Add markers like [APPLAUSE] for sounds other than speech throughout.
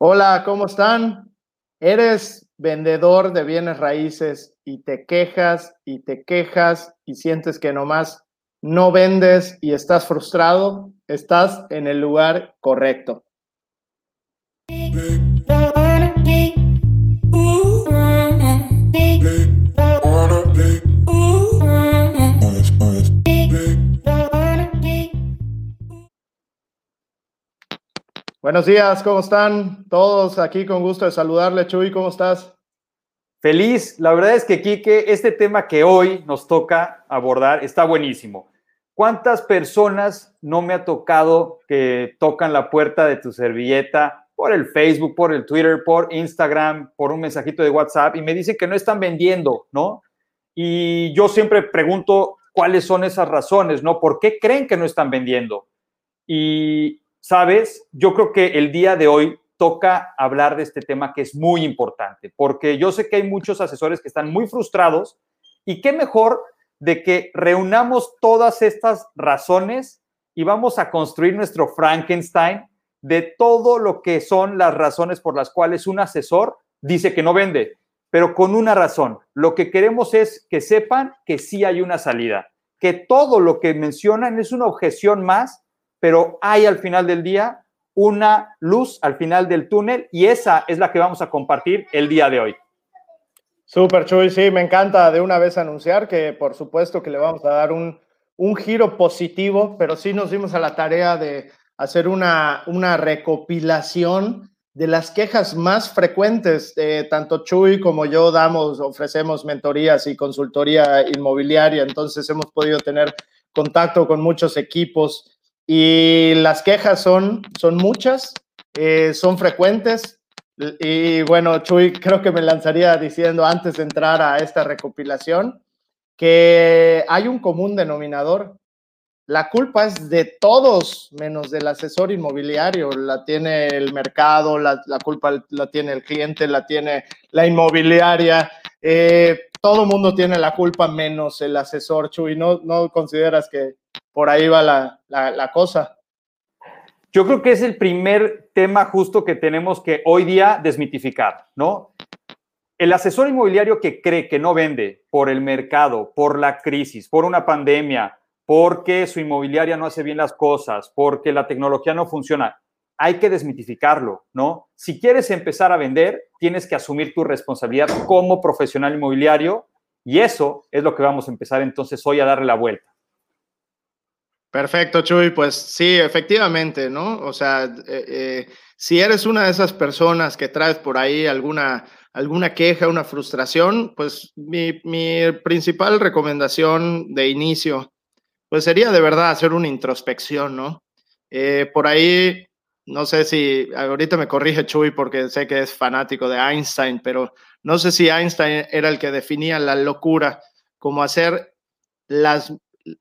Hola, ¿cómo están? ¿Eres vendedor de bienes raíces y te quejas y te quejas y sientes que nomás no vendes y estás frustrado? Estás en el lugar correcto. Buenos días, ¿cómo están? Todos aquí con gusto de saludarle. Chuy, ¿cómo estás? Feliz. La verdad es que, Quique, este tema que hoy nos toca abordar está buenísimo. ¿Cuántas personas no me ha tocado que tocan la puerta de tu servilleta por el Facebook, por el Twitter, por Instagram, por un mensajito de WhatsApp y me dicen que no están vendiendo, ¿no? Y yo siempre pregunto cuáles son esas razones, ¿no? ¿Por qué creen que no están vendiendo? Y sabes, yo creo que el día de hoy toca hablar de este tema que es muy importante, porque yo sé que hay muchos asesores que están muy frustrados y qué mejor de que reunamos todas estas razones y vamos a construir nuestro Frankenstein de todo lo que son las razones por las cuales un asesor dice que no vende, pero con una razón. Lo que queremos es que sepan que sí hay una salida, que todo lo que mencionan es una objeción más pero hay al final del día una luz al final del túnel y esa es la que vamos a compartir el día de hoy. Súper, Chuy, sí, me encanta de una vez anunciar que por supuesto que le vamos a dar un, un giro positivo, pero sí nos dimos a la tarea de hacer una, una recopilación de las quejas más frecuentes. tanto Chuy como yo damos, ofrecemos mentorías y consultoría inmobiliaria, entonces hemos podido tener contacto con muchos equipos y las quejas son, son muchas, eh, son frecuentes. Y bueno, Chuy, creo que me lanzaría diciendo antes de entrar a esta recopilación que hay un común denominador. La culpa es de todos, menos del asesor inmobiliario. La tiene el mercado, la, culpa la tiene el cliente, la tiene la inmobiliaria. Eh, todo mundo tiene la culpa menos el asesor, Chuy. ¿No, no consideras que, por ahí va la, cosa. Yo creo que es el primer tema justo que tenemos que hoy día desmitificar, ¿no? El asesor inmobiliario que cree que no vende por el mercado, por la crisis, por una pandemia, porque su inmobiliaria no hace bien las cosas, porque la tecnología no funciona, hay que desmitificarlo, ¿no? Si quieres empezar a vender, tienes que asumir tu responsabilidad como profesional inmobiliario y eso es lo que vamos a empezar entonces hoy a darle la vuelta. Perfecto, Chuy. Pues sí, efectivamente, ¿no? O sea, eh, eh, si eres una de esas personas que traes por ahí alguna, alguna queja, una frustración, pues mi, mi principal recomendación de inicio, pues sería de verdad hacer una introspección, ¿no? Eh, por ahí, no sé si, ahorita me corrige Chuy porque sé que es fanático de Einstein, pero no sé si Einstein era el que definía la locura como hacer las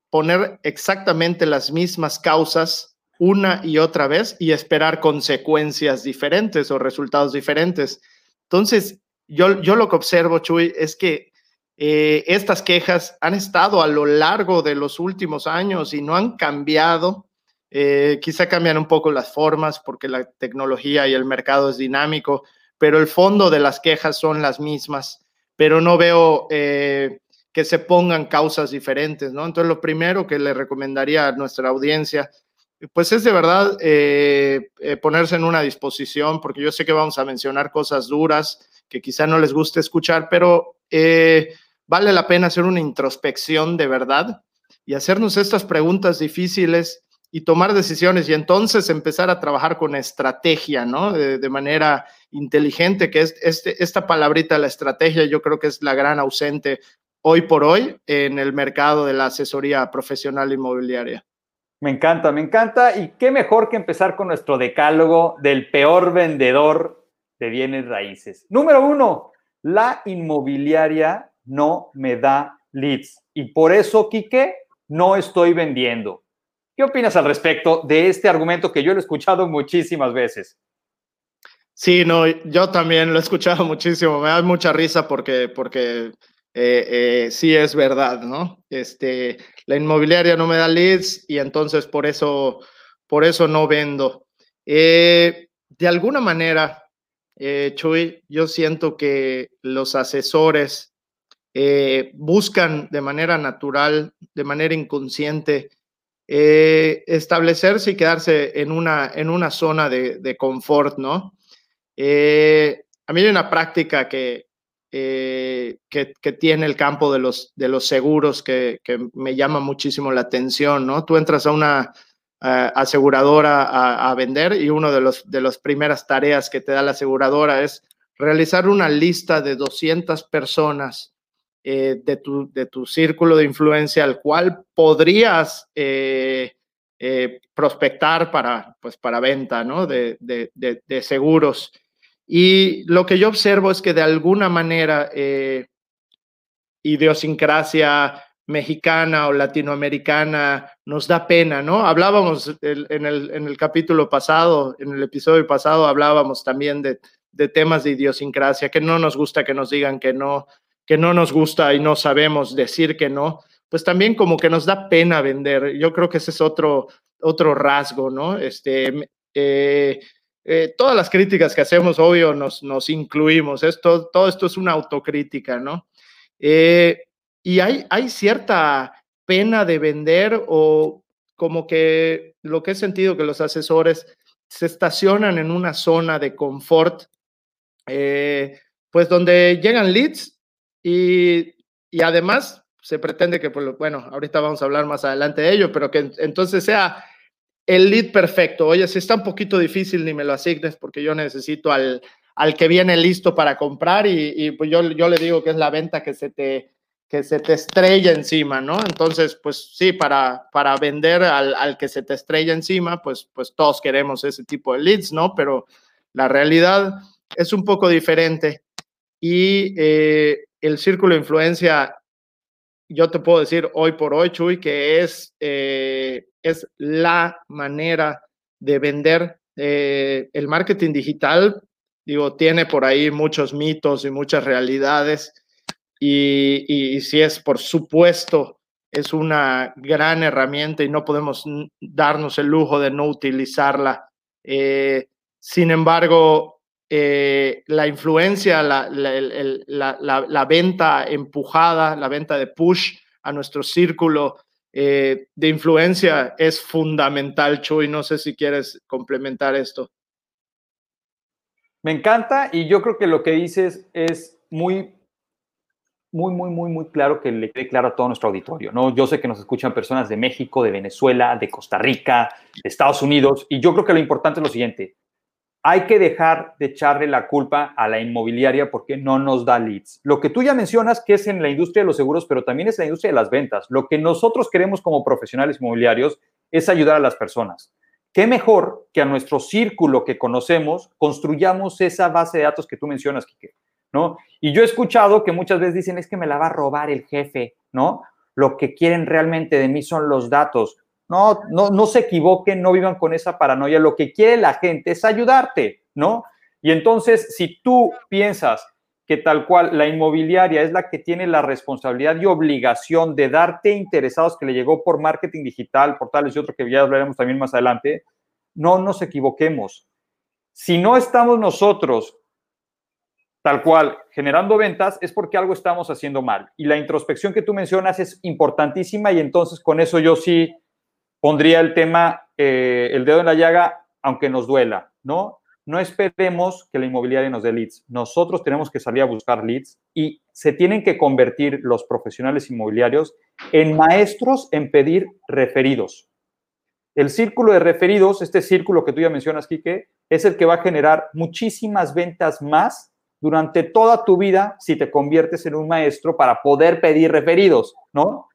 poner exactamente las mismas causas una y otra vez y esperar consecuencias diferentes o resultados diferentes. Entonces, yo, yo lo que observo, Chuy, es que eh, estas quejas han estado a lo largo de los últimos años y no han cambiado. Eh, quizá cambian un poco las formas porque la tecnología y el mercado es dinámico, pero el fondo de las quejas son las mismas. Pero no veo eh, que se pongan causas diferentes, ¿no? Entonces, lo primero que le recomendaría a nuestra audiencia, pues es de verdad eh, eh, ponerse en una disposición, porque yo sé que vamos a mencionar cosas duras que quizá no les guste escuchar, pero eh, vale la pena hacer una introspección de verdad y hacernos estas preguntas difíciles y tomar decisiones y entonces empezar a trabajar con estrategia, ¿no? De, manera inteligente, que es este, esta palabrita, la estrategia, yo creo que es la gran ausente hoy por hoy en el mercado de la asesoría profesional inmobiliaria. Me encanta, me encanta. Y qué mejor que empezar con nuestro decálogo del peor vendedor de bienes raíces. Número uno, la inmobiliaria no me da leads. Y por eso, Quique, no estoy vendiendo. ¿Qué opinas al respecto de este argumento que yo lo he escuchado muchísimas veces? Sí, no, yo también lo he escuchado [LAUGHS] muchísimo. Me da mucha risa porque, porque eh, eh, sí es verdad, ¿no? Este, la inmobiliaria no me da leads y entonces por eso, por eso no vendo. Eh, de alguna manera, Chuy, yo siento que los asesores buscan de manera natural, de manera inconsciente, establecerse y quedarse en una, en una zona de, confort, ¿no? a mí hay una práctica que, que, tiene el campo de los, de los seguros que, me llama muchísimo la atención, ¿no? Tú entras a una, aseguradora a, vender y una de, los, de las primeras tareas que te da la aseguradora es realizar una lista de 200 personas eh, de, tu, de tu círculo de influencia al cual podrías eh, eh, prospectar para, pues, para venta ¿no? de, de, de, seguros. Y lo que yo observo es que de alguna manera idiosincrasia, mexicana o latinoamericana nos da pena, ¿no? Hablábamos en, el, en, el, capítulo pasado, en el episodio pasado, hablábamos también de, de, temas de idiosincrasia, que no nos gusta que nos digan que no, que no nos gusta y no sabemos decir que no, pues también como que nos da pena vender. Yo creo que ese es otro, otro rasgo, ¿no? Este, eh, eh, todas las críticas que hacemos, obvio, nos, nos incluimos. Esto, todo esto es una autocrítica, ¿no? Eh, y hay, hay cierta pena de vender o como que lo que he sentido que los asesores se estacionan en una zona de confort, eh, pues donde llegan leads y, y, además se pretende que, pues, bueno, ahorita vamos a hablar más adelante de ello, pero que entonces sea el lead perfecto. Oye, si está un poquito difícil, ni me lo asignes porque yo necesito al, al que viene listo para comprar y, y pues yo, yo le digo que es la venta que se te que se te estrella encima, ¿no? Entonces, pues sí, para, para vender al, que se te estrella encima, pues, pues todos queremos ese tipo de leads, ¿no? Pero la realidad es un poco diferente y eh, el círculo de influencia, yo te puedo decir hoy por hoy, Chuy, que es, eh, es la manera de vender. Eh, el marketing digital, digo, tiene por ahí muchos mitos y muchas realidades y, si es, por supuesto, es una gran herramienta y no podemos darnos el lujo de no utilizarla. Eh, sin embargo, eh, la influencia, la, la, venta empujada, la venta de push a nuestro círculo eh, de influencia es fundamental, Chuy. No sé si quieres complementar esto. Me encanta y yo creo que lo que dices es muy muy, muy, muy, muy claro que le quede claro a todo nuestro auditorio, ¿no? Yo sé que nos escuchan personas de México, de Venezuela, de Costa Rica, de Estados Unidos, y yo creo que lo importante es lo siguiente. Hay que dejar de echarle la culpa a la inmobiliaria porque no nos da leads. Lo que tú ya mencionas, que es en la industria de los seguros, pero también es en la industria de las ventas. Lo que nosotros queremos como profesionales inmobiliarios es ayudar a las personas. ¿Qué mejor que a nuestro círculo que conocemos construyamos esa base de datos que tú mencionas, Kike? ¿no? Y yo he escuchado que muchas veces dicen, es que me la va a robar el jefe, ¿no? Lo que quieren realmente de mí son los datos. No, no, no se equivoquen, no vivan con esa paranoia. Lo que quiere la gente es ayudarte, ¿no? Y entonces, si tú piensas que tal cual la inmobiliaria es la que tiene la responsabilidad y obligación de darte interesados que le llegó por marketing digital, portales y otro que ya hablaremos también más adelante, no nos equivoquemos. Si no estamos nosotros tal cual, generando ventas, es porque algo estamos haciendo mal. Y la introspección que tú mencionas es importantísima y entonces con eso yo sí pondría el tema, eh, el dedo en la llaga, aunque nos duela, ¿no? No esperemos que la inmobiliaria nos dé leads. Nosotros tenemos que salir a buscar leads y se tienen que convertir los profesionales inmobiliarios en maestros en pedir referidos. El círculo de referidos, este círculo que tú ya mencionas, Quique, es el que va a generar muchísimas ventas más durante toda tu vida si te conviertes en un maestro para poder pedir referidos, ¿no?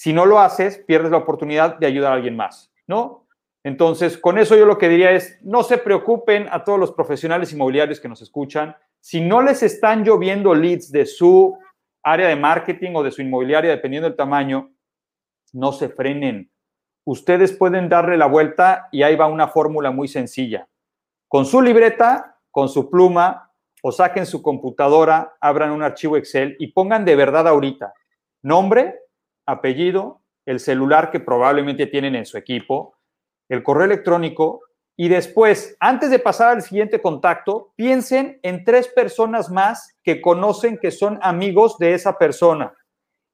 Si no lo haces, pierdes la oportunidad de ayudar a alguien más, ¿no? Entonces, con eso yo lo que diría es, no se preocupen a todos los profesionales inmobiliarios que nos escuchan. Si no les están lloviendo leads de su área de marketing o de su inmobiliaria, dependiendo del tamaño, no se frenen. Ustedes pueden darle la vuelta y ahí va una fórmula muy sencilla. Con su libreta, con su pluma, o saquen su computadora, abran un archivo Excel y pongan de verdad ahorita nombre, apellido, el celular que probablemente tienen en su equipo, el correo electrónico Y después, antes de pasar al siguiente contacto, piensen en tres personas más que conocen que son amigos de esa persona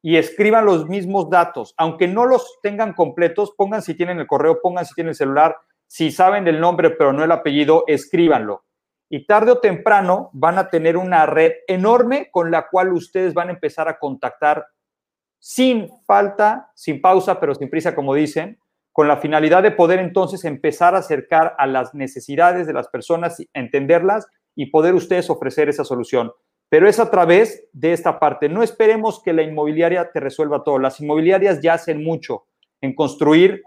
y escriban los mismos datos. Aunque no los tengan completos, pongan si tienen el correo, pongan si tienen el celular, si saben el nombre pero no el apellido, escríbanlo. Y tarde o temprano van a tener una red enorme con la cual ustedes van a empezar a contactar sin falta, sin pausa, pero sin prisa, como dicen, con la finalidad de poder entonces empezar a acercar a las necesidades de las personas, entenderlas y poder ustedes ofrecer esa solución. Pero es a través de esta parte. No esperemos que la inmobiliaria te resuelva todo. Las inmobiliarias ya hacen mucho en construir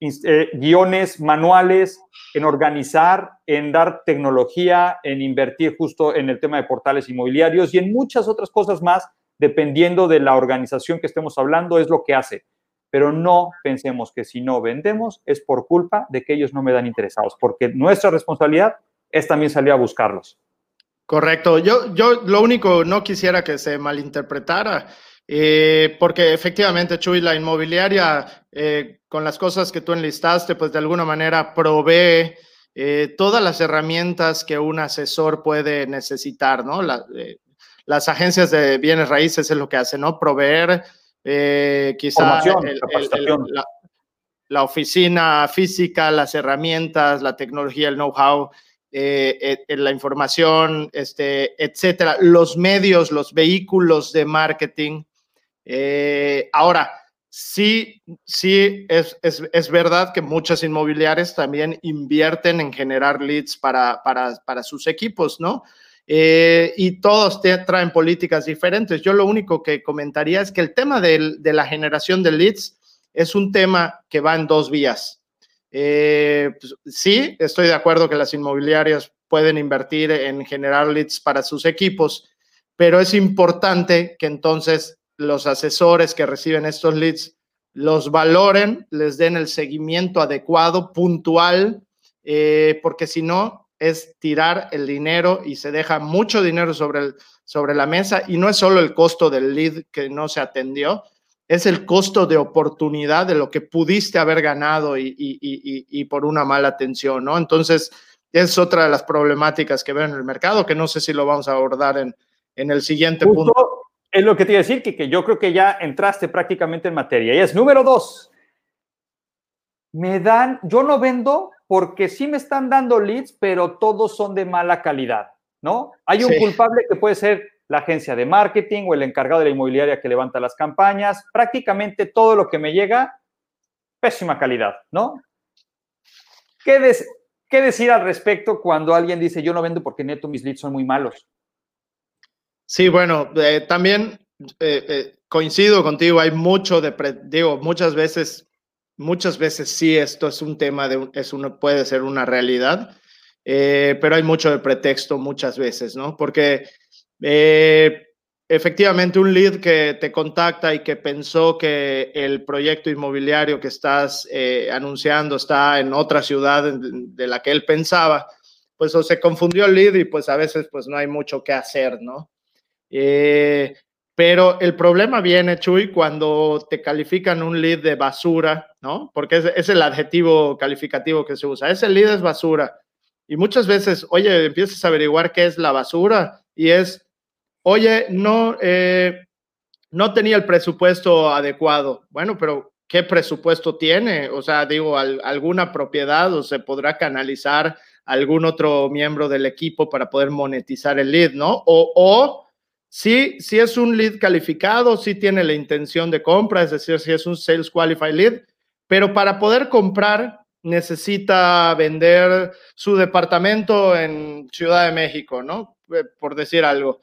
eh, guiones, manuales, en organizar, en dar tecnología, en invertir justo en el tema de portales inmobiliarios y en muchas otras cosas más, dependiendo de la organización que estemos hablando, es lo que hace pero no pensemos que si no vendemos es por culpa de que ellos no me dan interesados, porque nuestra responsabilidad es también salir a buscarlos. Correcto. Yo, yo lo único no quisiera que se malinterpretara, eh, porque efectivamente, Chuy, la inmobiliaria, eh, con las cosas que tú enlistaste, pues de alguna manera provee eh, todas las herramientas que un asesor puede necesitar, ¿no? Las agencias de bienes raíces es lo que hacen, ¿no? Proveer eh, quizá la, oficina física, las herramientas, la tecnología, el know-how, eh, eh, la información, este, etcétera, los medios, los vehículos de marketing. ahora, sí, sí, es, es, es, verdad que muchas inmobiliarias también invierten en generar leads para, para, para sus equipos, ¿no? Eh, y todos traen políticas diferentes. Yo lo único que comentaría es que el tema de, la generación de leads es un tema que va en dos vías. Eh, pues, sí, estoy de acuerdo que las inmobiliarias pueden invertir en generar leads para sus equipos, pero es importante que entonces los asesores que reciben estos leads los valoren, les den el seguimiento adecuado, puntual, eh, porque si no, es tirar el dinero y se deja mucho dinero sobre, el, sobre la mesa y no es solo el costo del lead que no se atendió, es el costo de oportunidad de lo que pudiste haber ganado y, y, y, y por una mala atención, ¿no? Entonces, es otra de las problemáticas que veo en el mercado, que no sé si lo vamos a abordar en, en el siguiente punto. Es lo que te iba a decir, que, que yo creo que ya entraste prácticamente en materia. Y es número dos. Me dan, yo no vendo porque sí me están dando leads, pero todos son de mala calidad, ¿no? Hay un culpable que puede ser la agencia de marketing o el encargado de la inmobiliaria que levanta las campañas. Prácticamente todo lo que me llega, pésima calidad, ¿no? ¿Qué, decir al respecto cuando alguien dice yo no vendo porque neto mis leads son muy malos? Sí, bueno, eh, también eh, eh, coincido contigo, hay mucho de, digo, muchas veces muchas veces sí esto es un tema de, es uno, puede ser una realidad, eh, pero hay mucho de pretexto muchas veces, ¿no? Porque eh, efectivamente un lead que te contacta y que pensó que el proyecto inmobiliario que estás eh, anunciando está en otra ciudad de, la que él pensaba, pues o se confundió el lead y pues a veces pues no hay mucho que hacer, ¿no? Pero el problema viene, Chuy, cuando te califican un lead de basura, ¿no? Porque es, el adjetivo calificativo que se usa. Ese lead es basura. Y muchas veces, oye, empiezas a averiguar qué es la basura y es, oye, no, eh, no tenía el presupuesto adecuado. Bueno, pero ¿qué presupuesto tiene? O sea, digo, alguna propiedad o se podrá canalizar algún otro miembro del equipo para poder monetizar el lead, ¿no? O, o Sí, sí es un lead calificado, sí tiene la intención de compra, es decir, si es un sales qualified lead, pero para poder comprar necesita vender su departamento en Ciudad de México, ¿no? Eh, por decir algo.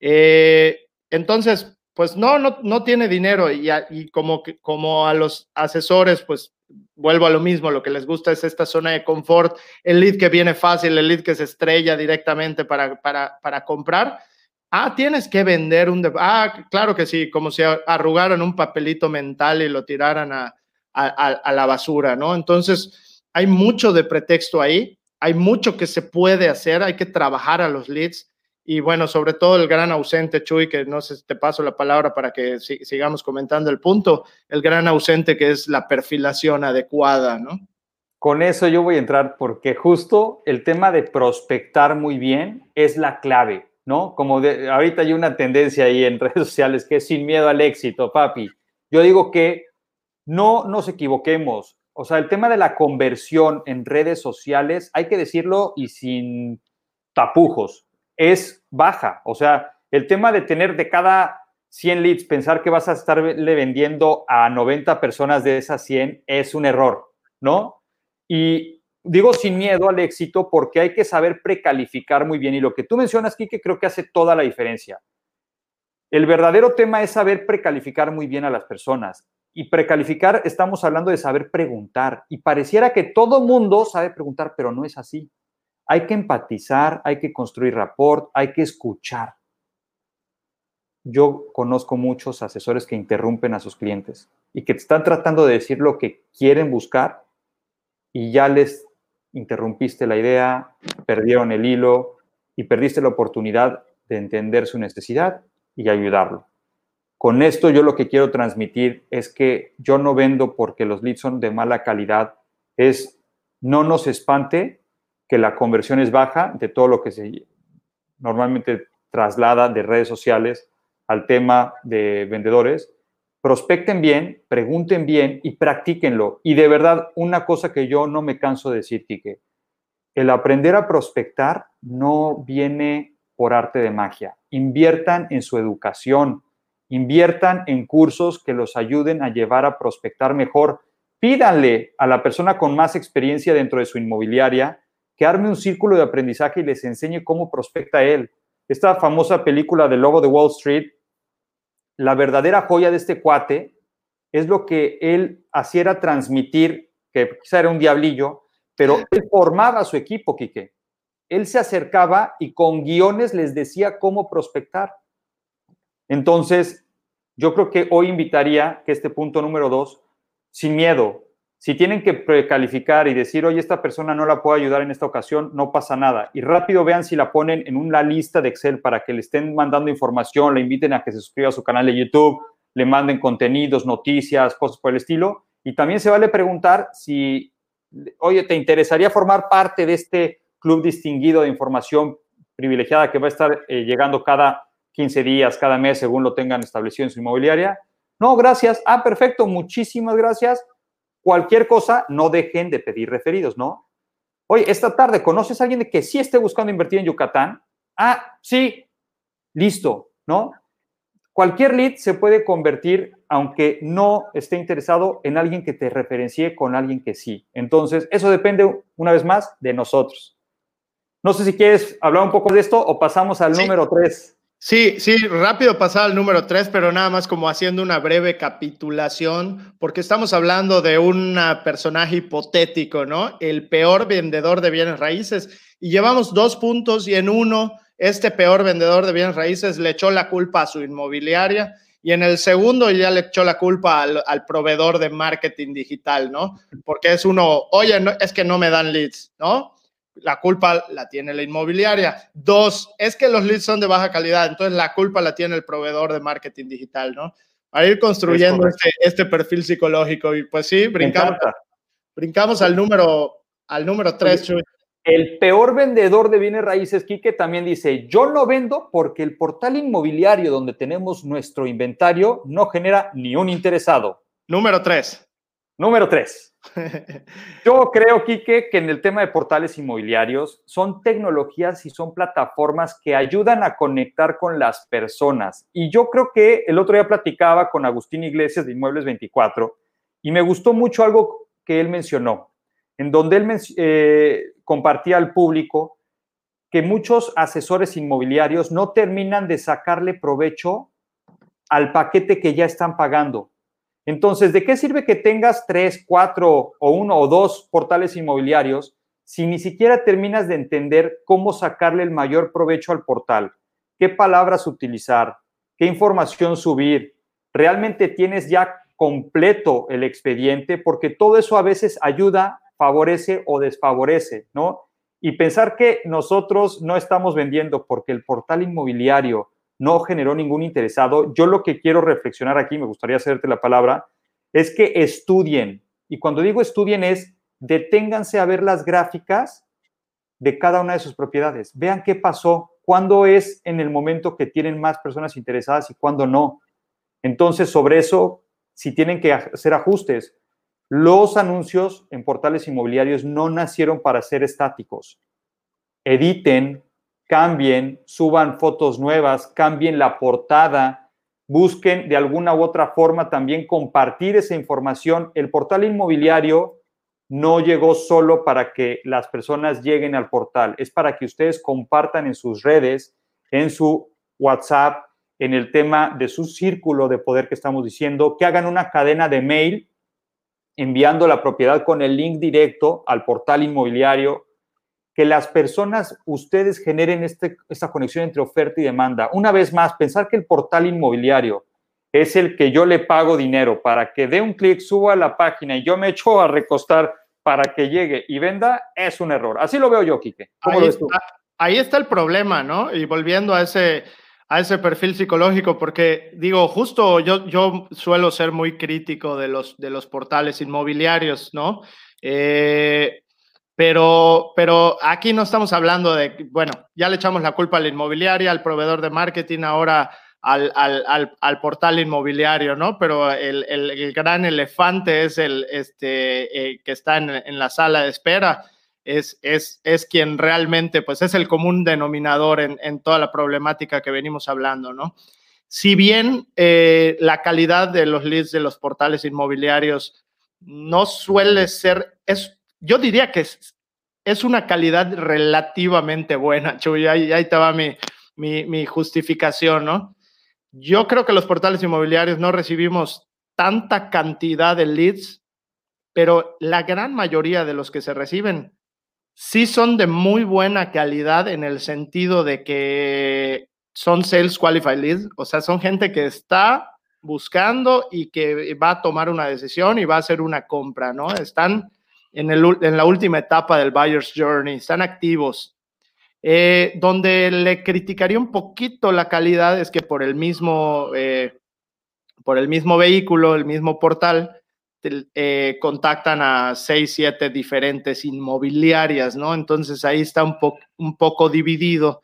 Eh, entonces, pues no, no, no tiene dinero y, y como, como a los asesores, pues vuelvo a lo mismo, lo que les gusta es esta zona de confort, el lead que viene fácil, el lead que se estrella directamente para, para, para comprar Ah, tienes que vender un... Ah, claro que sí, como si arrugaran un papelito mental y lo tiraran a, a, la basura, ¿no? Entonces, hay mucho de pretexto ahí, hay mucho que se puede hacer, hay que trabajar a los leads y bueno, sobre todo el gran ausente, Chuy, que no sé te paso la palabra para que sigamos comentando el punto, el gran ausente que es la perfilación adecuada, ¿no? Con eso yo voy a entrar porque justo el tema de prospectar muy bien es la clave, ¿no? Como de, ahorita hay una tendencia ahí en [LAUGHS] redes sociales que es sin miedo al éxito, papi. Yo digo que no nos equivoquemos. O sea, el tema de la conversión en redes sociales, hay que decirlo y sin tapujos, es baja. O sea, el tema de tener de cada 100 leads, pensar que vas a estarle vendiendo a 90 personas de esas 100 es un error, ¿no? Y digo sin miedo al éxito porque hay que saber precalificar muy bien. Y lo que tú mencionas, Kike, creo que hace toda la diferencia. El verdadero tema es saber precalificar muy bien a las personas. Y precalificar, estamos hablando de saber preguntar. Y pareciera que todo mundo sabe preguntar, pero no es así. Hay que empatizar, hay que construir rapport, hay que escuchar. Yo conozco muchos asesores que interrumpen a sus clientes y que están tratando de decir lo que quieren buscar y ya les interrumpiste la idea, perdieron el hilo y perdiste la oportunidad de entender su necesidad y ayudarlo. Con esto yo lo que quiero transmitir es que yo no vendo porque los leads son de mala calidad, es no nos espante que la conversión es baja de todo lo que se normalmente traslada de redes sociales al tema de vendedores, prospecten bien, pregunten bien y practíquenlo. Y de verdad, una cosa que yo no me canso de decir, Quique, el aprender a prospectar no viene por arte de magia. Inviertan en su educación, inviertan en cursos que los ayuden a llevar a prospectar mejor. Pídanle a la persona con más experiencia dentro de su inmobiliaria que arme un círculo de aprendizaje y les enseñe cómo prospecta él. Esta famosa película del lobo de Wall Street la verdadera joya de este cuate es lo que él hacía era transmitir, que quizá era un diablillo, pero él formaba a su equipo, Quique. Él se acercaba y con guiones les decía cómo prospectar. Entonces, yo creo que hoy invitaría que este punto número dos, sin miedo, si tienen que precalificar y decir, oye, esta persona no la puedo ayudar en esta ocasión, no pasa nada. Y rápido vean si la ponen en una lista de Excel para que le estén mandando información, le inviten a que se suscriba a su canal de YouTube, le manden contenidos, noticias, cosas por el estilo. Y también se vale preguntar si, oye, ¿te interesaría formar parte de este club distinguido de información privilegiada que va a estar eh, llegando cada 15 días, cada mes, según lo tengan establecido en su inmobiliaria? No, gracias. Ah, perfecto, muchísimas gracias cualquier cosa, no dejen de pedir referidos, ¿no? Oye, esta tarde, ¿conoces a alguien que sí esté buscando invertir en Yucatán? Ah, sí, listo, ¿no? Cualquier lead se puede convertir, aunque no esté interesado, en alguien que te referencie con alguien que sí. Entonces, eso depende, una vez más, de nosotros. No sé si quieres hablar un poco de esto o pasamos al número tres. Sí, sí, rápido pasar al número tres, pero nada más como haciendo una breve capitulación, porque estamos hablando de un personaje hipotético, ¿no? El peor vendedor de bienes raíces. Y llevamos dos puntos y en uno, este peor vendedor de bienes raíces le echó la culpa a su inmobiliaria y en el segundo ya le echó la culpa al, al proveedor de marketing digital, ¿no? Porque es uno, oye, no, es que no me dan leads, ¿no? La culpa la tiene la inmobiliaria. Dos, es que los leads son de baja calidad, entonces la culpa la tiene el proveedor de marketing digital, ¿no? Para ir construyendo este, este, perfil psicológico. Y pues sí, brincamos, brincamos al número, al número tres, El peor vendedor de bienes raíces, Quique, también dice, yo no vendo porque el portal inmobiliario donde tenemos nuestro inventario no genera ni un interesado. Número tres. Número tres. [LAUGHS] Yo creo, Quique, que en el tema de portales inmobiliarios son tecnologías y son plataformas que ayudan a conectar con las personas. Y yo creo que el otro día platicaba con Agustín Iglesias de Inmuebles 24 y me gustó mucho algo que él mencionó, en donde él eh, compartía al público que muchos asesores inmobiliarios no terminan de sacarle provecho al paquete que ya están pagando. Entonces, ¿de qué sirve que tengas tres, cuatro o uno o dos portales inmobiliarios si ni siquiera terminas de entender cómo sacarle el mayor provecho al portal? ¿Qué palabras utilizar? ¿Qué información subir? ¿Realmente tienes ya completo el expediente? Porque todo eso a veces ayuda, favorece o desfavorece, ¿no? Y pensar que nosotros no estamos vendiendo porque el portal inmobiliario no generó ningún interesado. Yo lo que quiero reflexionar aquí, me gustaría hacerte la palabra, es que estudien. Y cuando digo estudien es deténganse a ver las gráficas de cada una de sus propiedades. Vean qué pasó, cuándo es en el momento que tienen más personas interesadas y cuándo no. Entonces, sobre eso, si tienen que hacer ajustes, los anuncios en portales inmobiliarios no nacieron para ser estáticos. Editen, cambien, suban fotos nuevas, cambien la portada, busquen de alguna u otra forma también compartir esa información. El portal inmobiliario no llegó solo para que las personas lleguen al portal, es para que ustedes compartan en sus redes, en su WhatsApp, en el tema de su círculo de poder que estamos diciendo, que hagan una cadena de mail enviando la propiedad con el link directo al portal inmobiliario, que las personas, ustedes generen este, esta conexión entre oferta y demanda. Una vez más, pensar que el portal inmobiliario es el que yo le pago dinero para que dé un clic, suba a la página y yo me echo a recostar para que llegue y venda, es un error. Así lo veo yo, Quique. ¿Cómo ahí, ves tú? ahí está el problema, ¿no? Y volviendo a ese, a ese perfil psicológico, porque digo, justo yo, yo suelo ser muy crítico de los, de los portales inmobiliarios, ¿no? Eh, pero, pero aquí no estamos hablando de, bueno, ya le echamos la culpa a la inmobiliaria, al proveedor de marketing, ahora al, al, al, portal inmobiliario, ¿no? Pero el, el, gran elefante es el este, eh, que está en, en, la sala de espera, es, es, es quien realmente, pues es el común denominador en, en toda la problemática que venimos hablando, ¿no? Si bien eh, la calidad de los leads de los portales inmobiliarios no suele ser, es, yo diría que es, es una calidad relativamente buena, Chuy, ahí, ahí te mi, mi, mi justificación, ¿no? Yo creo que los portales inmobiliarios no recibimos tanta cantidad de leads, pero la gran mayoría de los que se reciben sí son de muy buena calidad en el sentido de que son sales qualified leads, o sea, son gente que está buscando y que va a tomar una decisión y va a hacer una compra, ¿no? Están en, el, en la última etapa del buyer's journey, están activos. Eh, donde le criticaría un poquito la calidad es que por el mismo, eh, por el mismo vehículo, el mismo portal, eh, contactan a seis, siete diferentes inmobiliarias, ¿no? Entonces ahí está un, po un poco dividido.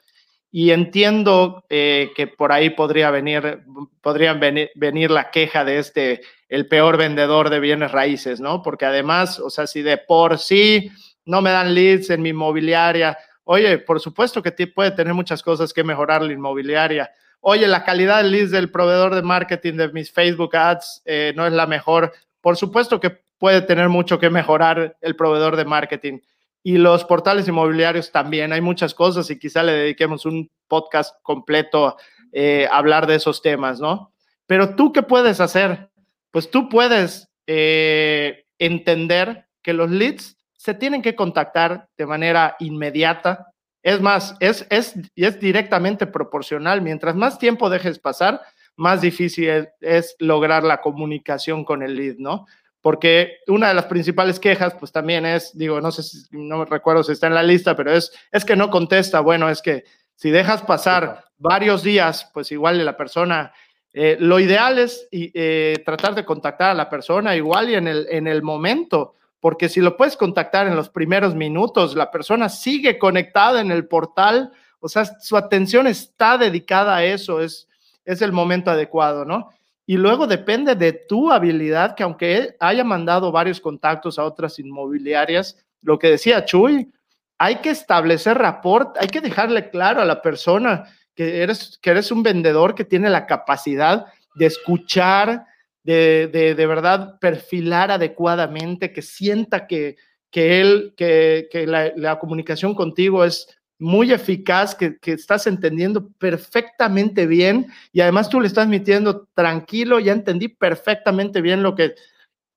Y entiendo que por ahí podría venir, podrían venir, venir la queja de este, el peor vendedor de bienes raíces, ¿no? Porque además, o sea, si de por sí no me dan leads en mi inmobiliaria, Oye, por supuesto que puede tener muchas cosas que mejorar la inmobiliaria. Oye, la calidad del leads del proveedor de marketing de mis Facebook ads eh, no es la mejor. Por supuesto que puede tener mucho que mejorar el proveedor de marketing. Y los portales inmobiliarios también. Hay muchas cosas y quizá le dediquemos un podcast completo eh, a hablar de esos temas, ¿no? Pero tú, ¿qué puedes hacer? Pues tú puedes eh, entender que los leads se tienen que contactar de manera inmediata. Es más, es, es, es directamente proporcional. Mientras más tiempo dejes pasar, más difícil es, lograr la comunicación con el lead, ¿no? Porque una de las principales quejas, pues también es, digo, no sé si, no recuerdo si está en la lista, pero es, es que no contesta. Bueno, es que si dejas pasar varios días, pues igual la persona, eh, lo ideal es eh, tratar de contactar a la persona igual y en el, en el momento porque si lo puedes contactar en los primeros minutos, la persona sigue conectada en el portal, o sea, su atención está dedicada a eso, es, es el momento adecuado, ¿no? Y luego depende de tu habilidad, que aunque haya mandado varios contactos a otras inmobiliarias, lo que decía Chuy, hay que establecer rapport, hay que dejarle claro a la persona que eres, que eres un vendedor que tiene la capacidad de escuchar, de, de, verdad perfilar adecuadamente, que sienta que, que él, que, que la, la, comunicación contigo es muy eficaz, que, que, estás entendiendo perfectamente bien y además tú le estás metiendo tranquilo, ya entendí perfectamente bien lo que,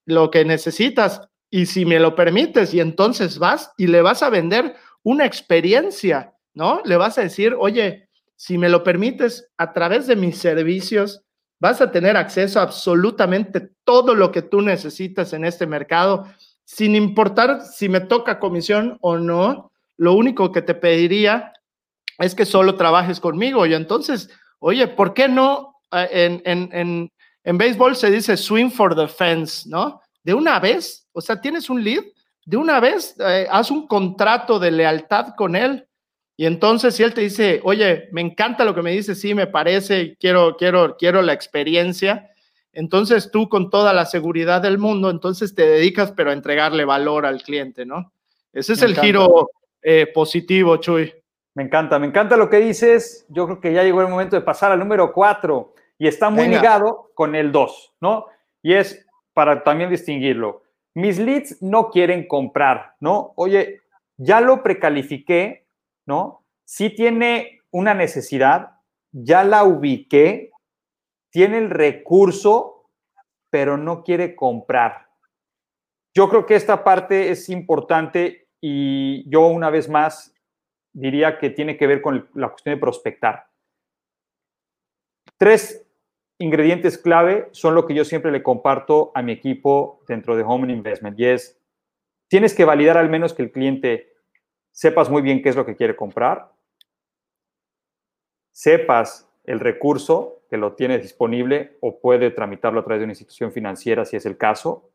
lo que necesitas y si me lo permites y entonces vas y le vas a vender una experiencia, ¿no? Le vas a decir, oye, si me lo permites, a través de mis servicios, Vas a tener acceso a absolutamente todo lo que tú necesitas en este mercado, sin importar si me toca comisión o no. Lo único que te pediría es que solo trabajes conmigo. Y entonces, oye, ¿por qué no? Ah, en, en, en, en béisbol se dice swing for the fence, ¿no? De una vez, o sea, tienes un lead, de una vez eh, haz un contrato de lealtad con él. Y entonces si él te dice, oye, me encanta lo que me dice, sí, me parece, quiero, quiero, quiero la experiencia, entonces tú con toda la seguridad del mundo, entonces te dedicas pero a entregarle valor al cliente, ¿no? Ese es el giro eh, positivo, Chuy. Me encanta, me encanta lo que dices. Yo creo que ya llegó el momento de pasar al número cuatro y está muy ligado con el dos, ¿no? Y es para también distinguirlo. Mis leads no quieren comprar, ¿no? Oye, ya lo precalifiqué, ¿no? Si tiene una necesidad, ya la ubiqué, tiene el recurso, pero no quiere comprar. Yo creo que esta parte es importante y yo una vez más diría que tiene que ver con la cuestión de prospectar. Tres ingredientes clave son lo que yo siempre le comparto a mi equipo dentro de Home Investment y es, tienes que validar al menos que el cliente sepas muy bien qué es lo que quiere comprar, sepas el recurso que lo tiene disponible o puede tramitarlo a través de una institución financiera si es el caso.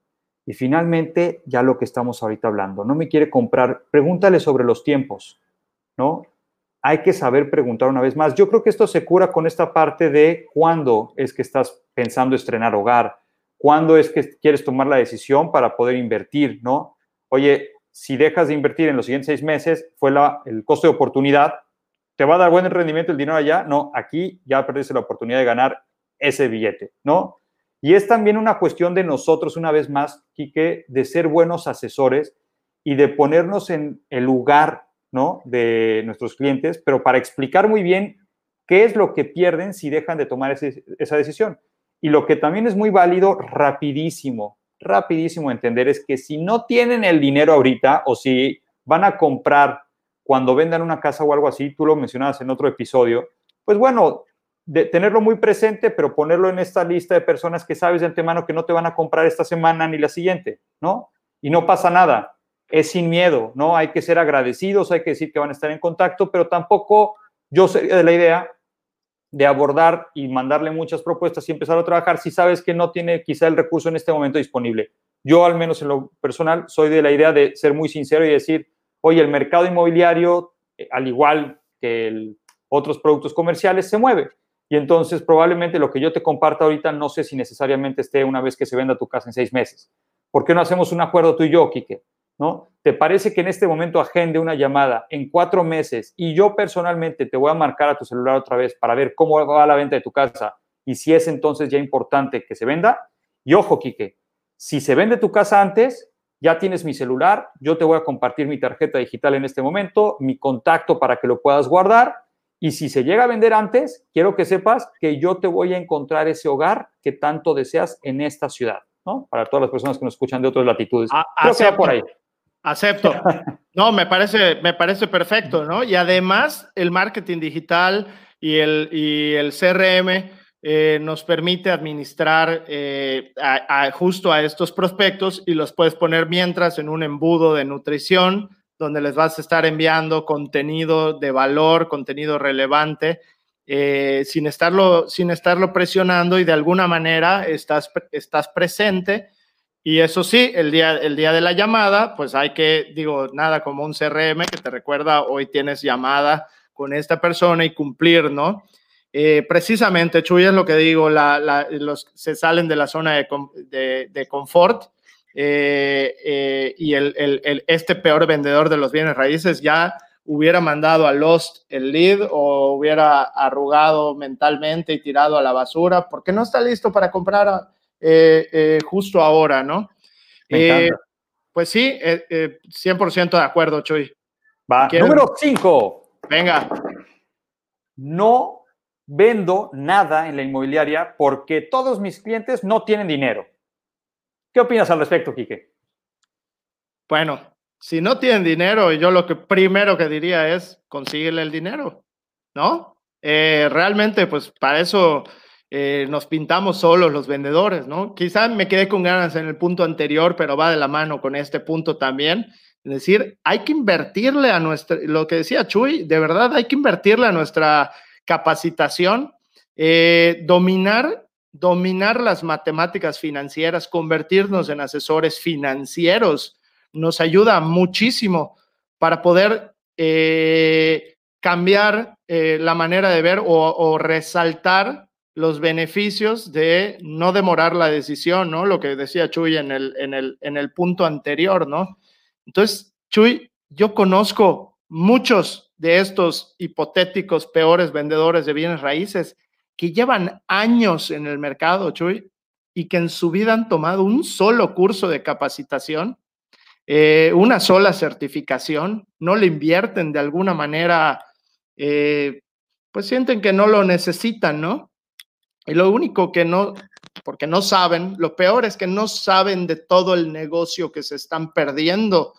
Y finalmente, ya lo que estamos ahorita hablando, no me quiere comprar, pregúntale sobre los tiempos, ¿no? hay que saber preguntar una vez más. Yo creo que esto se cura con esta parte de cuándo es que estás pensando estrenar hogar, cuándo es que quieres tomar la decisión para poder invertir, ¿no? Oye, si dejas de invertir en los siguientes seis meses, fue la, el costo de oportunidad, ¿te va a dar buen rendimiento el dinero allá? No, aquí ya perdiste la oportunidad de ganar ese billete, ¿no? Y es también una cuestión de nosotros, una vez más, Quique, de ser buenos asesores y de ponernos en el lugar ¿no? de nuestros clientes, pero para explicar muy bien qué es lo que pierden si dejan de tomar esa decisión. Y lo que también es muy válido, rapidísimo, rapidísimo entender es que si no tienen el dinero ahorita o si van a comprar cuando vendan una casa o algo así, tú lo mencionabas en otro episodio, pues bueno, de tenerlo muy presente, pero ponerlo en esta lista de personas que sabes de antemano que no te van a comprar esta semana ni la siguiente, ¿no? Y no pasa nada es sin miedo, ¿no? Hay que ser agradecidos, hay que decir que van a estar en contacto, pero tampoco yo sería de la idea de abordar y mandarle muchas propuestas y empezar a trabajar si sabes que no tiene quizá el recurso en este momento disponible. Yo, al menos en lo personal, soy de la idea de ser muy sincero y decir, oye, el mercado inmobiliario, eh, al igual que otros productos comerciales, se mueve. Y entonces probablemente lo que yo te comparta ahorita no sé si necesariamente esté una vez que se venda tu casa en seis meses. ¿Por qué no hacemos un acuerdo tú y yo, Quique? ¿No? ¿Te parece que en este momento agende una llamada en cuatro meses y yo personalmente te voy a marcar a tu celular otra vez para ver cómo va la venta de tu casa y si es entonces ya importante que se venda? Y ojo, Quique, si se vende tu casa antes, ya tienes mi celular, yo te voy a compartir mi tarjeta digital en este momento, mi contacto para que lo puedas guardar. Y si se llega a vender antes, quiero que sepas que yo te voy a encontrar ese hogar que tanto deseas en esta ciudad, ¿no? Para todas las personas que nos escuchan de otras latitudes. Creo que por ahí. Acepto. No, me parece, me parece perfecto, ¿no? Y además, el marketing digital y el, y el CRM eh, nos permite administrar eh, justo a estos prospectos y los puedes poner mientras en un embudo de nutrición donde les vas a estar enviando contenido de valor, contenido relevante, eh, sin, estarlo, sin estarlo presionando y de alguna manera estás, estás presente y eso sí, el día, el día de la llamada, pues hay que, digo, nada como un CRM que te recuerda, hoy tienes llamada con esta persona y cumplir, ¿no? Eh, precisamente, Chuy, es lo que digo, los, se salen de la zona de, de, confort eh, eh, y este peor vendedor de los bienes raíces ya hubiera mandado a Lost el lead o hubiera arrugado mentalmente y tirado a la basura porque no está listo para comprar eh, eh, justo ahora, ¿no? Eh, pues sí, 100% de acuerdo, Chuy. Va. Número 5. Venga. No vendo nada en la inmobiliaria porque todos mis clientes no tienen dinero. ¿Qué opinas al respecto, Quique? Bueno, si no tienen dinero, yo lo que primero que diría es consíguele el dinero, ¿no? realmente, pues para eso eh, nos pintamos solos los vendedores, ¿no? Quizá me quedé con ganas en el punto anterior, pero va de la mano con este punto también. Es decir, hay que invertirle a nuestra, lo que decía Chuy, de verdad hay que invertirle a nuestra capacitación, eh, dominar, dominar las matemáticas financieras, convertirnos en asesores financieros, nos ayuda muchísimo para poder eh, cambiar la manera de ver o, resaltar los beneficios de no demorar la decisión, ¿no? Lo que decía Chuy en el, en el, en el punto anterior, ¿no? Entonces, Chuy, yo conozco muchos de estos hipotéticos peores vendedores de bienes raíces que llevan años en el mercado, Chuy, y que en su vida han tomado un solo curso de capacitación, eh, una sola certificación, no le invierten de alguna manera, eh, pues sienten que no lo necesitan, ¿no? Y lo único que no, porque no saben, lo peor es que no saben de todo el negocio que se están perdiendo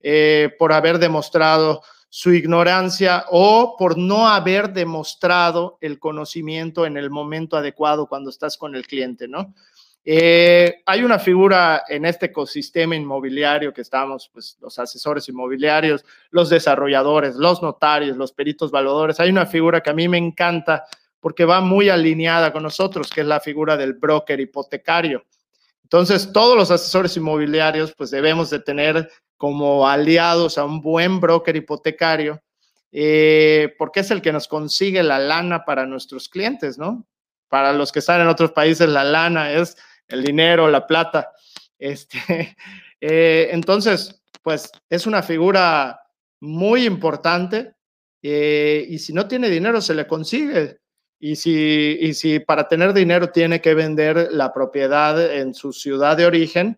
eh, por haber demostrado su ignorancia o por no haber demostrado el conocimiento en el momento adecuado cuando estás con el cliente, ¿no? Eh, hay una figura en este ecosistema inmobiliario que estamos, pues los asesores inmobiliarios, los desarrolladores, los notarios, los peritos valuadores. Hay una figura que a mí me encanta porque va muy alineada con nosotros, que es la figura del broker hipotecario. Entonces, todos los asesores inmobiliarios, pues debemos de tener como aliados a un buen broker hipotecario, eh, porque es el que nos consigue la lana para nuestros clientes, ¿no? Para los que están en otros países, la lana es el dinero, la plata. Este, [LAUGHS] eh, entonces, pues es una figura muy importante eh, y si no tiene dinero se le consigue. Y si, y si para tener dinero tiene que vender la propiedad en su ciudad de origen,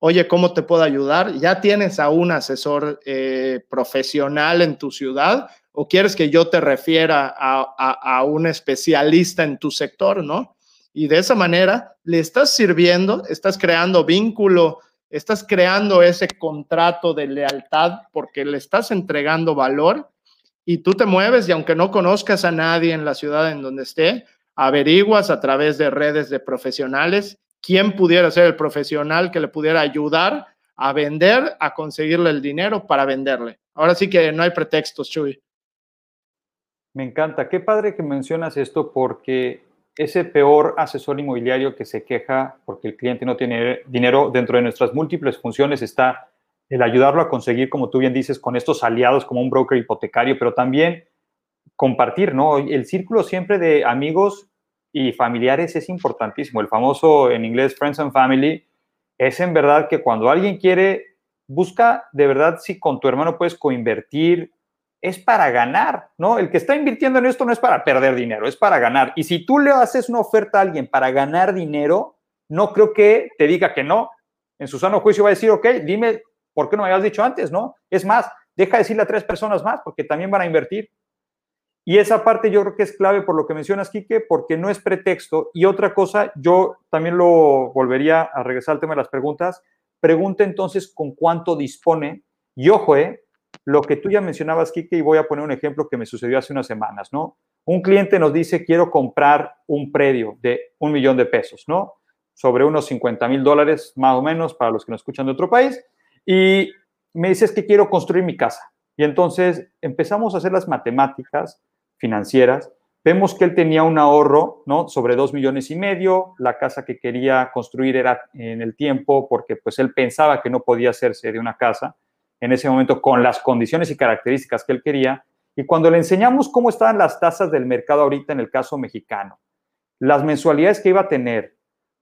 oye, ¿cómo te puedo ayudar? ¿Ya tienes a un asesor eh, profesional en tu ciudad o quieres que yo te refiera a, un especialista en tu sector, no? Y de esa manera le estás sirviendo, estás creando vínculo, estás creando ese contrato de lealtad porque le estás entregando valor y tú te mueves y aunque no conozcas a nadie en la ciudad en donde esté, averiguas a través de redes de profesionales quién pudiera ser el profesional que le pudiera ayudar a vender, a conseguirle el dinero para venderle. Ahora sí que no hay pretextos, Chuy. Me encanta. Qué padre que mencionas esto porque ese peor asesor inmobiliario que se queja porque el cliente no tiene dinero dentro de nuestras múltiples funciones está el ayudarlo a conseguir, como tú bien dices, con estos aliados como un broker hipotecario, pero también compartir, ¿no? El círculo siempre de amigos y familiares es importantísimo. El famoso en inglés Friends and Family es en verdad que cuando alguien quiere, busca de verdad si con tu hermano puedes coinvertir, es para ganar, ¿no? El que está invirtiendo en esto no es para perder dinero, es para ganar. Y si tú le haces una oferta a alguien para ganar dinero, no creo que te diga que no. En su sano juicio va a decir, ok, dime ¿por qué no me habías dicho antes, no? Es más, deja de decirle a tres personas más porque también van a invertir. Y esa parte yo creo que es clave por lo que mencionas, Quique, porque no es pretexto. Y otra cosa, yo también lo volvería a regresar al tema de las preguntas. Pregunta entonces con cuánto dispone. Y ojo, eh, lo que tú ya mencionabas, Quique, y voy a poner un ejemplo que me sucedió hace unas semanas, ¿no? Un cliente nos dice, quiero comprar un predio de un millón de pesos, ¿no? Sobre unos 50 mil dólares, más o menos, para los que nos escuchan de otro país. Y me dices que quiero construir mi casa. Y entonces empezamos a hacer las matemáticas financieras. Vemos que él tenía un ahorro, ¿no? Sobre dos millones y medio. La casa que quería construir era en el tiempo porque pues él pensaba que no podía hacerse de una casa en ese momento con las condiciones y características que él quería. Y cuando le enseñamos cómo estaban las tasas del mercado ahorita en el caso mexicano, las mensualidades que iba a tener,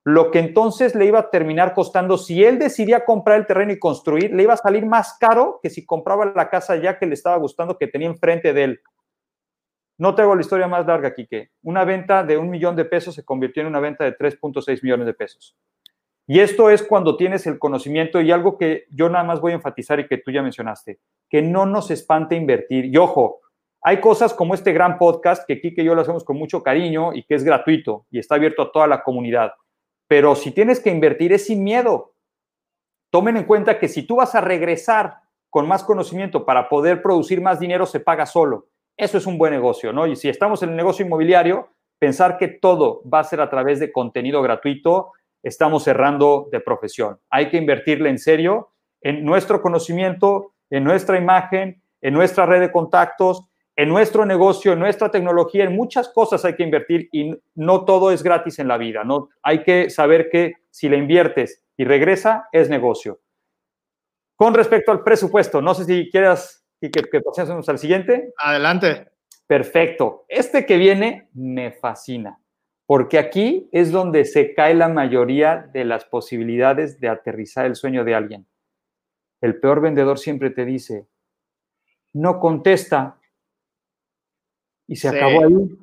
lo que entonces le iba a terminar costando, si él decidía comprar el terreno y construir, le iba a salir más caro que si compraba la casa ya que le estaba gustando que tenía enfrente de él. No te hago la historia más larga, aquí que Una venta de un millón de pesos se convirtió en una venta de 3.6 millones de pesos. Y esto es cuando tienes el conocimiento y algo que yo nada más voy a enfatizar y que tú ya mencionaste, que no nos espante invertir. Y ojo, hay cosas como este gran podcast que Kike y yo lo hacemos con mucho cariño y que es gratuito y está abierto a toda la comunidad. Pero si tienes que invertir es sin miedo. Tomen en cuenta que si tú vas a regresar con más conocimiento para poder producir más dinero, se paga solo. Eso es un buen negocio, ¿no? Y si estamos en el negocio inmobiliario, pensar que todo va a ser a través de contenido gratuito, estamos cerrando de profesión. Hay que invertirle en serio en nuestro conocimiento, en nuestra imagen, en nuestra red de contactos, en nuestro negocio, en nuestra tecnología, en muchas cosas hay que invertir y no todo es gratis en la vida. No hay que saber que si le inviertes y regresa es negocio. Con respecto al presupuesto, no sé si quieras que, que pasemos al siguiente. Adelante. Perfecto. Este que viene me fascina, porque aquí es donde se cae la mayoría de las posibilidades de aterrizar el sueño de alguien. El peor vendedor siempre te dice, no contesta, y se acabó ahí.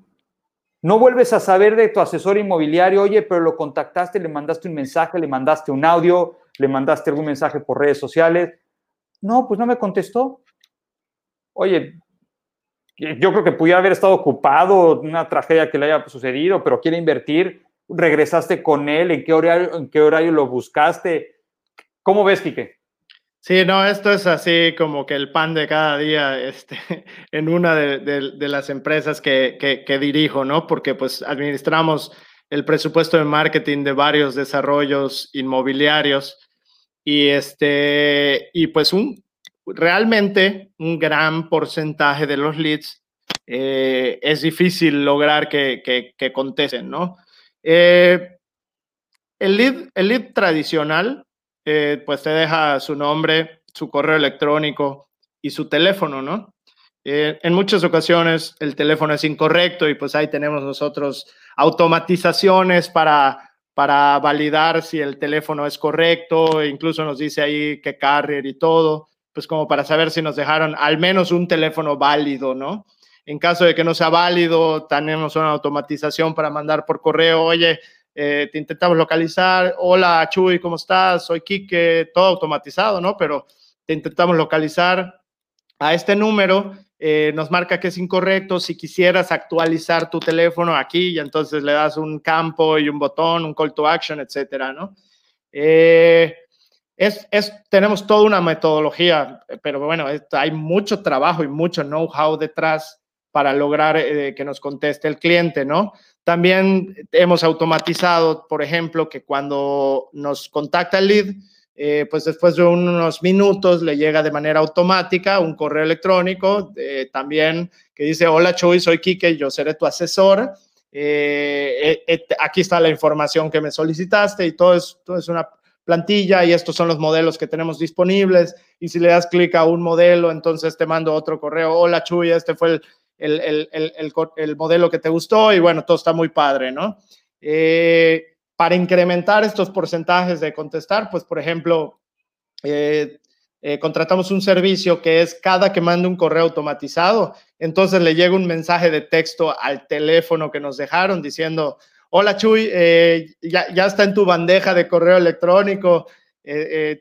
No vuelves a saber de tu asesor inmobiliario, oye, pero lo contactaste, le mandaste un mensaje, le mandaste un audio, le mandaste algún mensaje por redes sociales. No, pues no me contestó. Oye, yo creo que pudiera haber estado ocupado, una tragedia que le haya sucedido, pero quiere invertir. Regresaste con él, ¿en qué horario, en qué horario lo buscaste? ¿Cómo ves, Quique? Sí, no, esto es así como que el pan de cada día este, [LAUGHS] en una de, las empresas que, dirijo, ¿no? Porque pues administramos el presupuesto de marketing de varios desarrollos inmobiliarios y, este, y pues un, realmente un gran porcentaje de los leads eh, es difícil lograr que, que, contesten, ¿no? Eh, el, lead, el lead tradicional eh, pues te deja su nombre, su correo electrónico y su teléfono, ¿no? Eh, en muchas ocasiones el teléfono es incorrecto y pues ahí tenemos nosotros automatizaciones para, para validar si el teléfono es correcto, e incluso nos dice ahí qué carrier y todo, pues como para saber si nos dejaron al menos un teléfono válido, ¿no? En caso de que no sea válido, tenemos una automatización para mandar por correo, oye, eh, te intentamos localizar, hola Chuy, ¿cómo estás? Soy Quique, todo automatizado, ¿no? Pero te intentamos localizar a este número, eh, nos marca que es incorrecto, si quisieras actualizar tu teléfono aquí, y entonces le das un campo y un botón, un call to action, etcétera, ¿no? Eh, es, es, tenemos toda una metodología, pero bueno, hay mucho trabajo y mucho know-how detrás para lograr que nos conteste el cliente, ¿no? También hemos automatizado, por ejemplo, que cuando nos contacta el lead, eh, pues después de unos minutos le llega de manera automática un correo electrónico eh, también que dice, hola Chuy, soy Kike, yo seré tu asesor. Eh, aquí está la información que me solicitaste y todo es, todo es una plantilla y estos son los modelos que tenemos disponibles. Y si le das clic a un modelo, entonces te mando otro correo, hola Chuy, este fue el, el, el, el, modelo que te gustó y bueno, todo está muy padre, ¿no? Eh, para incrementar estos porcentajes de contestar, pues por ejemplo, eh, eh, contratamos un servicio que es cada que mande un correo automatizado, entonces le llega un mensaje de texto al teléfono que nos dejaron diciendo, hola Chuy, ya, ya, está en tu bandeja de correo electrónico.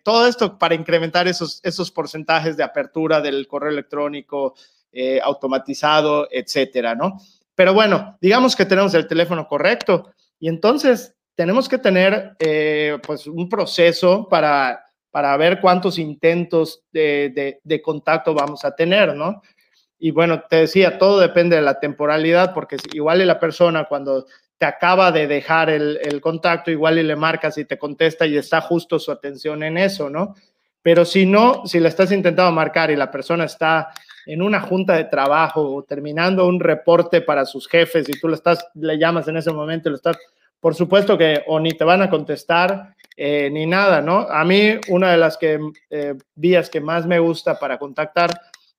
todo esto para incrementar esos, esos porcentajes de apertura del correo electrónico, eh, automatizado, etcétera, ¿no? Pero bueno, digamos que tenemos el teléfono correcto y entonces tenemos que tener eh, pues un proceso para, para ver cuántos intentos de, de, contacto vamos a tener, ¿no? Y bueno, te decía, todo depende de la temporalidad, porque igual y la persona cuando te acaba de dejar el, el, contacto, igual y le marcas y te contesta y está justo su atención en eso, ¿no? Pero si no, si le estás intentando marcar y la persona está en una junta de trabajo o terminando un reporte para sus jefes y tú le, estás, le llamas en ese momento y lo estás, por supuesto que o ni te van a contestar eh, ni nada, ¿no? A mí una de las que, eh, vías que más me gusta para contactar,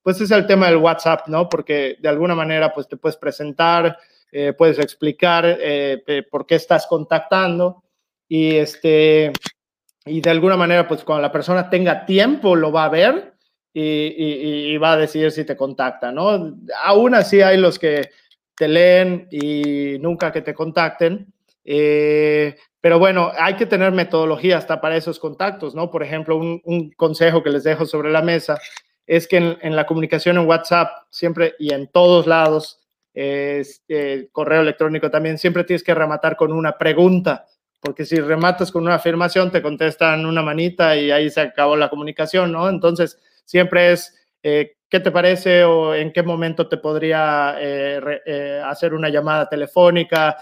pues es el tema del WhatsApp, ¿no? Porque de alguna manera, pues te puedes presentar, eh, puedes explicar por qué estás contactando y este y de alguna manera, pues cuando la persona tenga tiempo lo va a ver y, va a decidir si te contacta, ¿no? Aún así hay los que te leen y nunca que te contacten. Eh, pero bueno, hay que tener metodología hasta para esos contactos, ¿no? Por ejemplo, un, consejo que les dejo sobre la mesa es que en, la comunicación en WhatsApp siempre y en todos lados, eh, correo electrónico también, siempre tienes que rematar con una pregunta, porque si rematas con una afirmación, te contestan una manita y ahí se acabó la comunicación, ¿no? Entonces, siempre es, eh, ¿qué te parece o en qué momento te podría eh, eh, hacer una llamada telefónica?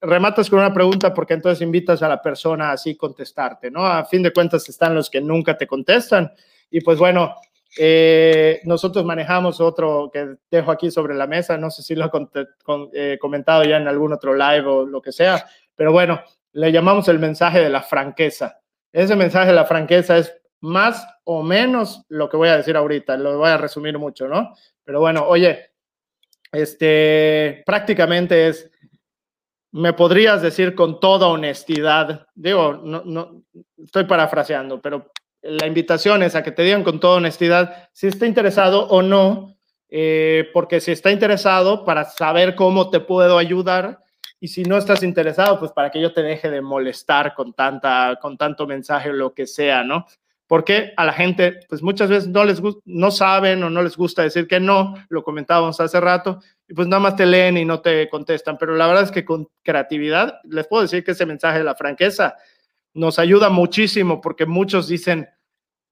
rematas con una pregunta porque entonces invitas a la persona a así contestarte, ¿no? A fin de cuentas están los que nunca te contestan y pues bueno, nosotros manejamos otro que dejo aquí sobre la mesa, no sé si lo he comentado ya en algún otro live o lo que sea, pero bueno, le llamamos el mensaje de la franqueza. Ese mensaje de la franqueza es más o menos lo que voy a decir ahorita, lo voy a resumir mucho, ¿no? Pero bueno, oye, este, prácticamente es, me podrías decir con toda honestidad, digo, no, no, estoy parafraseando, pero la invitación es a que te digan con toda honestidad si está interesado o no, eh, porque si está interesado, para saber cómo te puedo ayudar, y si no estás interesado, pues para que yo te deje de molestar con, tanta, con tanto mensaje o lo que sea, ¿no? Porque a la gente, pues muchas veces no les no saben o no les gusta decir que no, lo comentábamos hace rato, y pues nada más te leen y no te contestan. Pero la verdad es que con creatividad, les puedo decir que ese mensaje de la franqueza nos ayuda muchísimo porque muchos dicen,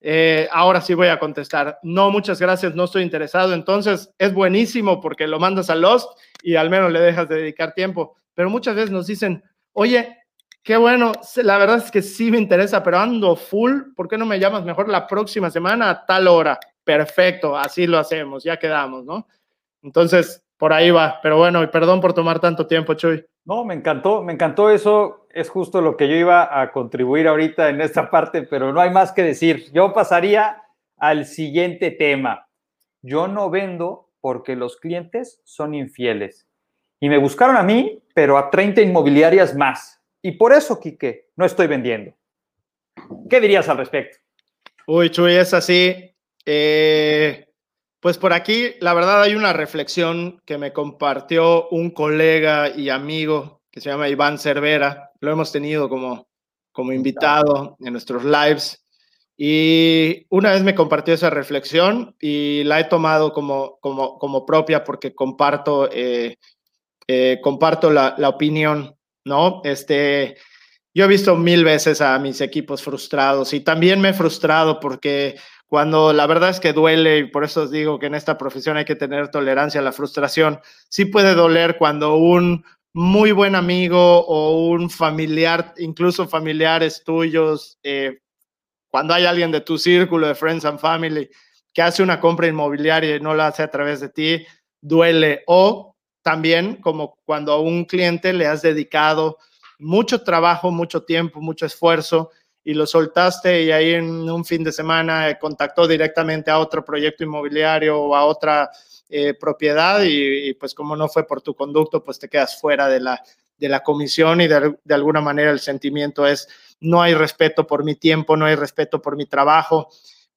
eh, ahora sí voy a contestar, no, muchas gracias, no estoy interesado. Entonces es buenísimo porque lo mandas a Lost y al menos le dejas de dedicar tiempo. Pero muchas veces nos dicen, oye, qué bueno, la verdad es que sí me interesa, pero ando full, ¿por qué no me llamas mejor la próxima semana a tal hora? Perfecto, así lo hacemos, ya quedamos, ¿no? Entonces, por ahí va. Pero bueno, perdón por tomar tanto tiempo, Chuy. No, me encantó, me encantó eso. Es justo lo que yo iba a contribuir ahorita en esta parte, pero no hay más que decir. Yo pasaría al siguiente tema. Yo no vendo porque los clientes son infieles. Y me buscaron a mí, pero a 30 inmobiliarias más. Y por eso, Quique, no estoy vendiendo. ¿Qué dirías al respecto? Uy, Chuy, es así. Eh, pues por aquí, la verdad, hay una reflexión que me compartió un colega y amigo que se llama Iván Cervera. Lo hemos tenido como, como invitado en nuestros lives. Y una vez me compartió esa reflexión y la he tomado como, como, como propia porque comparto, eh, eh, comparto la, la, opinión, ¿no? Este, yo he visto mil veces a mis equipos frustrados y también me he frustrado porque cuando la verdad es que duele, y por eso os digo que en esta profesión hay que tener tolerancia a la frustración, sí puede doler cuando un muy buen amigo o un familiar, incluso familiares tuyos, eh, cuando hay alguien de tu círculo de Friends and Family que hace una compra inmobiliaria y no la hace a través de ti, duele. O también como cuando a un cliente le has dedicado mucho trabajo, mucho tiempo, mucho esfuerzo y lo soltaste y ahí en un fin de semana contactó directamente a otro proyecto inmobiliario o a otra eh, propiedad y, pues como no fue por tu conducto, pues te quedas fuera de la, de la comisión y de, alguna manera el sentimiento es no hay respeto por mi tiempo, no hay respeto por mi trabajo,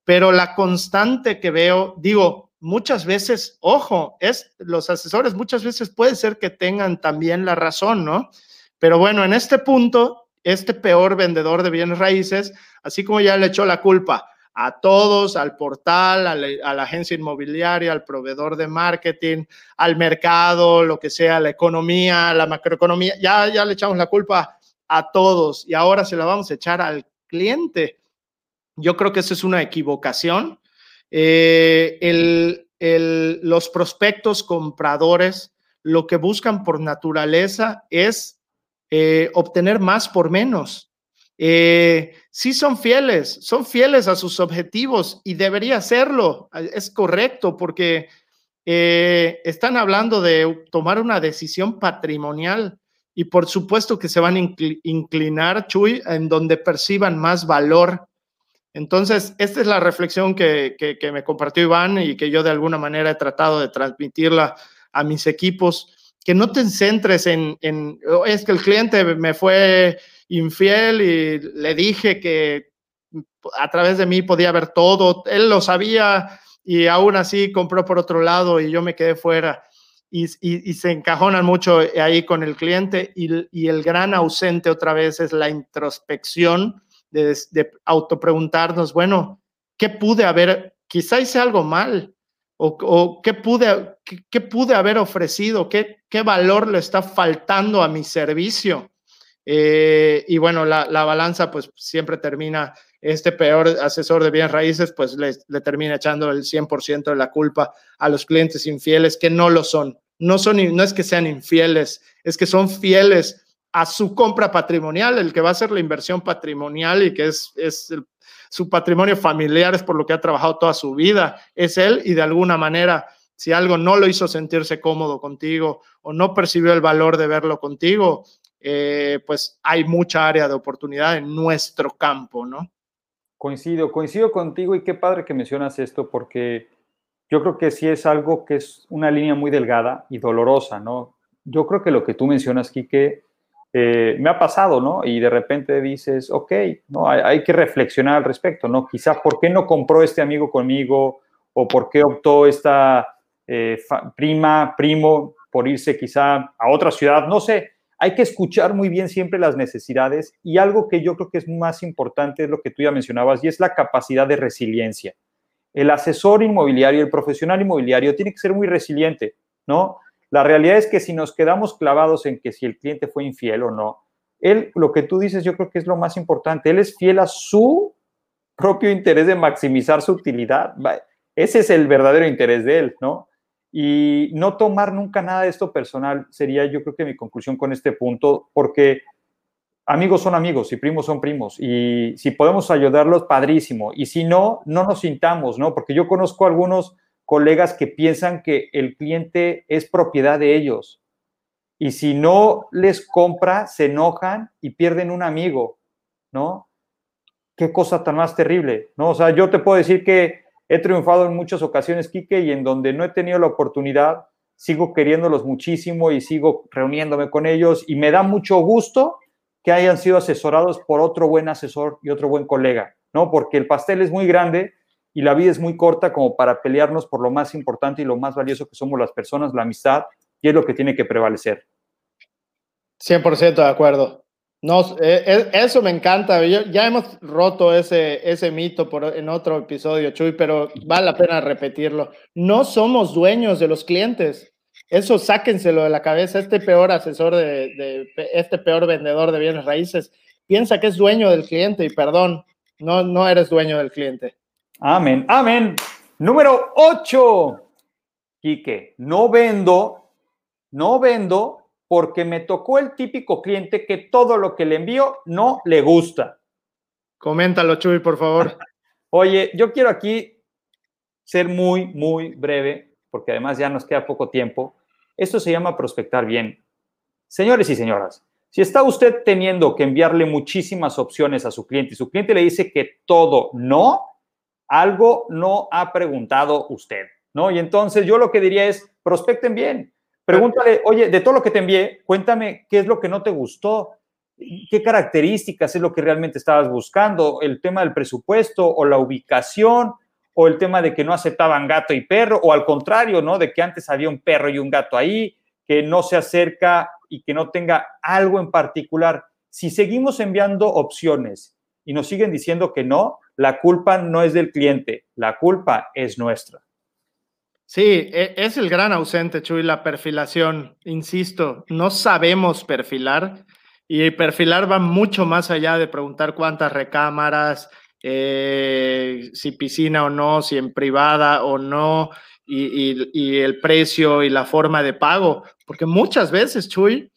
pero la constante que veo, digo, muchas veces, ojo, es los asesores muchas veces puede ser que tengan también la razón, ¿no? Pero bueno, en este punto este peor vendedor de bienes raíces, así como ya le echó la culpa a todos, al portal, a la, agencia inmobiliaria, al proveedor de marketing, al mercado, lo que sea, la economía, la macroeconomía, ya, ya le echamos la culpa a todos y ahora se la vamos a echar al cliente. Yo creo que eso es una equivocación. Eh, los prospectos compradores lo que buscan por naturaleza es eh, obtener más por menos. Eh, sí son fieles, son fieles a sus objetivos y debería serlo. Es correcto porque eh, están hablando de tomar una decisión patrimonial y por supuesto que se van a inclinar, Chuy, en donde perciban más valor. Entonces, esta es la reflexión que, que me compartió Iván y que yo de alguna manera he tratado de transmitirla a mis equipos que no te centres en, oh, es que el cliente me fue infiel y le dije que a través de mí podía ver todo, él lo sabía y aún así compró por otro lado y yo me quedé fuera. Y, y, se encajonan mucho ahí con el cliente y, y, el gran ausente otra vez es la introspección de, de autopreguntarnos, bueno, ¿qué pude haber? Quizá hice algo mal, o, qué, pude, qué, pude haber ofrecido, qué, qué valor le está faltando a mi servicio. Eh, y bueno, la, la, balanza pues siempre termina, este peor asesor de bienes raíces pues le, le termina echando el 100% de la culpa a los clientes infieles que no lo son. No, son, no es que sean infieles, es que son fieles a su compra patrimonial, el que va a hacer la inversión patrimonial y que es, es su patrimonio familiar es por lo que ha trabajado toda su vida, es él y de alguna manera, si algo no lo hizo sentirse cómodo contigo o no percibió el valor de verlo contigo, eh, pues hay mucha área de oportunidad en nuestro campo, ¿no? Coincido, coincido contigo y qué padre que mencionas esto porque yo creo que sí es algo que es una línea muy delgada y dolorosa, ¿no? Yo creo que lo que tú mencionas, Quique, eh, me ha pasado, ¿no? Y de repente dices, ok, ¿no? Hay, que reflexionar al respecto, ¿no? Quizá, ¿por qué no compró este amigo conmigo? ¿O por qué optó esta eh, prima, primo, por irse quizá a otra ciudad? No sé, hay que escuchar muy bien siempre las necesidades y algo que yo creo que es más importante es lo que tú ya mencionabas y es la capacidad de resiliencia. El asesor inmobiliario, el profesional inmobiliario tiene que ser muy resiliente, ¿no? La realidad es que si nos quedamos clavados en que si el cliente fue infiel o no, él, lo que tú dices, yo creo que es lo más importante, él es fiel a su propio interés de maximizar su utilidad. Ese es el verdadero interés de él, ¿no? Y no tomar nunca nada de esto personal sería yo creo que mi conclusión con este punto, porque amigos son amigos y primos son primos. Y si podemos ayudarlos, padrísimo. Y si no, no nos sintamos, ¿no? Porque yo conozco algunos colegas que piensan que el cliente es propiedad de ellos. Y si no les compra, se enojan y pierden un amigo, ¿no? Qué cosa tan más terrible, ¿no? O sea, yo te puedo decir que He triunfado en muchas ocasiones, Quique, y en donde no he tenido la oportunidad, sigo queriéndolos muchísimo y sigo reuniéndome con ellos y me da mucho gusto que hayan sido asesorados por otro buen asesor y otro buen colega, ¿no? Porque el pastel es muy grande y la vida es muy corta como para pelearnos por lo más importante y lo más valioso que somos las personas, la amistad, y es lo que tiene que prevalecer. 100% de acuerdo. No, eh, eh, eso me encanta. ya hemos roto ese, ese mito por, en otro episodio, Chuy, pero vale la pena repetirlo. No somos dueños de los clientes. Eso sáquenselo de la cabeza. Este peor asesor de, este peor vendedor de bienes raíces piensa que es dueño del cliente y perdón, no, no eres dueño del cliente. Amén, amén. Número 8. Quique, no vendo, no vendo porque me tocó el típico cliente que todo lo que le envío no le gusta. Coméntalo, Chuy, por favor. [LAUGHS] Oye, yo quiero aquí ser muy, muy breve, porque además ya nos queda poco tiempo. Esto se llama prospectar bien. Señores y señoras, si está usted teniendo que enviarle muchísimas opciones a su cliente y su cliente le dice que todo no, algo no ha preguntado usted, ¿no? Y entonces yo lo que diría es, prospecten bien. Pregúntale, oye, de todo lo que te envié, cuéntame qué es lo que no te gustó, qué características es lo que realmente estabas buscando, el tema del presupuesto o la ubicación o el tema de que no aceptaban gato y perro o al contrario, ¿no? De que antes había un perro y un gato ahí, que no se acerca y que no tenga algo en particular. Si seguimos enviando opciones y nos siguen diciendo que no, la culpa no es del cliente, la culpa es nuestra. Sí, e, es el gran ausente, Chuy, la perfilación. Insisto, no sabemos perfilar y perfilar va mucho más allá de preguntar cuántas recámaras, eh, si piscina o no, si en privada o no, y, y, el precio y la forma de pago. Porque muchas veces, Chuy,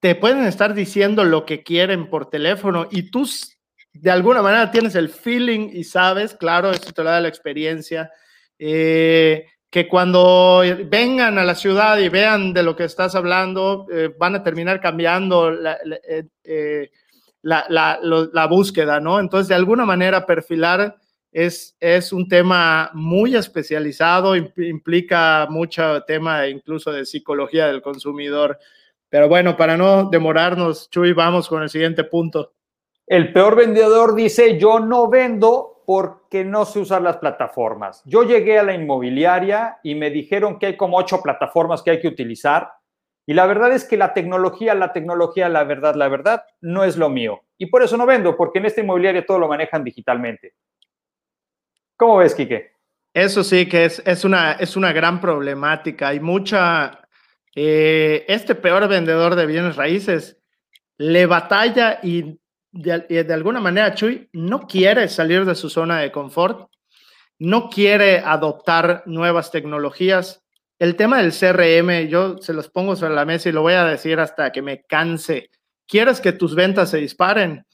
te pueden estar diciendo lo que quieren por teléfono y tú de alguna manera tienes el feeling y sabes, claro, eso te lo da la experiencia. Eh, que cuando vengan a la ciudad y vean de lo que estás hablando, eh, van a terminar cambiando eh, eh, la, búsqueda, ¿no? Entonces, de alguna manera, perfilar es un tema muy especializado, implica mucho tema incluso de psicología del consumidor. Pero bueno, para no demorarnos, Chuy, vamos con el siguiente punto. El peor vendedor dice, yo no vendo porque no sé usar las plataformas. Yo llegué a la inmobiliaria y me dijeron que hay como ocho plataformas que hay que utilizar. Y la verdad es que la tecnología, la tecnología, la verdad, la verdad, no es lo mío. Y por eso no vendo, porque en esta inmobiliaria todo lo manejan digitalmente. ¿Cómo ves, Quique? Eso sí que es, es, una, es una gran problemática. Hay mucha... Eh, este peor vendedor de bienes raíces le batalla y de, alguna manera, Chuy no quiere salir de su zona de confort, no quiere adoptar nuevas tecnologías. El tema del CRM, yo se los pongo sobre la mesa y lo voy a decir hasta que me canse. ¿Quieres que tus ventas se disparen?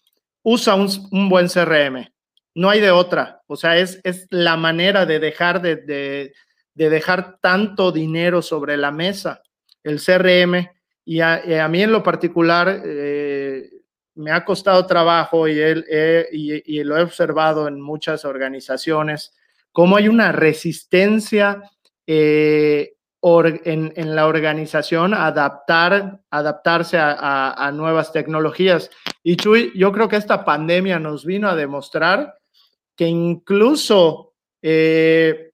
Usa un, buen CRM. No hay de otra. O sea, es, es la manera de dejar de, de, dejar tanto dinero sobre la mesa, el CRM. Y a, mí en lo particular, eh, me ha costado trabajo y, él, y, lo he observado en muchas organizaciones, cómo hay una resistencia eh, en, la organización a adaptar, adaptarse a, nuevas tecnologías. Y Chuy, yo creo que esta pandemia nos vino a demostrar que incluso eh,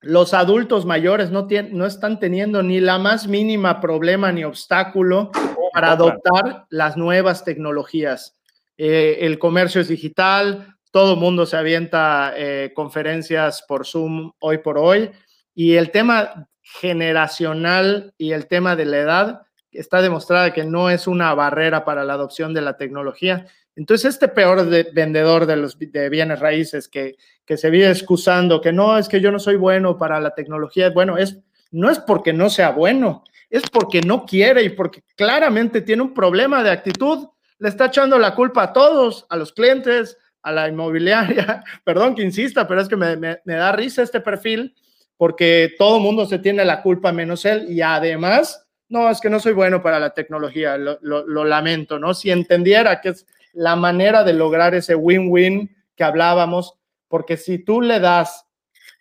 los adultos mayores no, no están teniendo ni la más mínima problema ni obstáculo para adoptar las nuevas tecnologías. Eh, el comercio es digital, todo mundo se avienta eh, conferencias por Zoom hoy por hoy y el tema generacional y el tema de la edad está demostrado que no es una barrera para la adopción de la tecnología. Entonces, este peor vendedor de los de bienes raíces que, que se vive excusando que no, es que yo no soy bueno para la tecnología, bueno, es, no es porque no sea bueno, es porque no quiere y porque claramente tiene un problema de actitud. Le está echando la culpa a todos, a los clientes, a la inmobiliaria. [LAUGHS] Perdón que insista, pero es que me, me, da risa este perfil porque todo mundo se tiene la culpa menos él y además, no, es que no soy bueno para la tecnología, lo, lo lamento, ¿no? Si entendiera que es la manera de lograr ese win-win que hablábamos, porque si tú le das,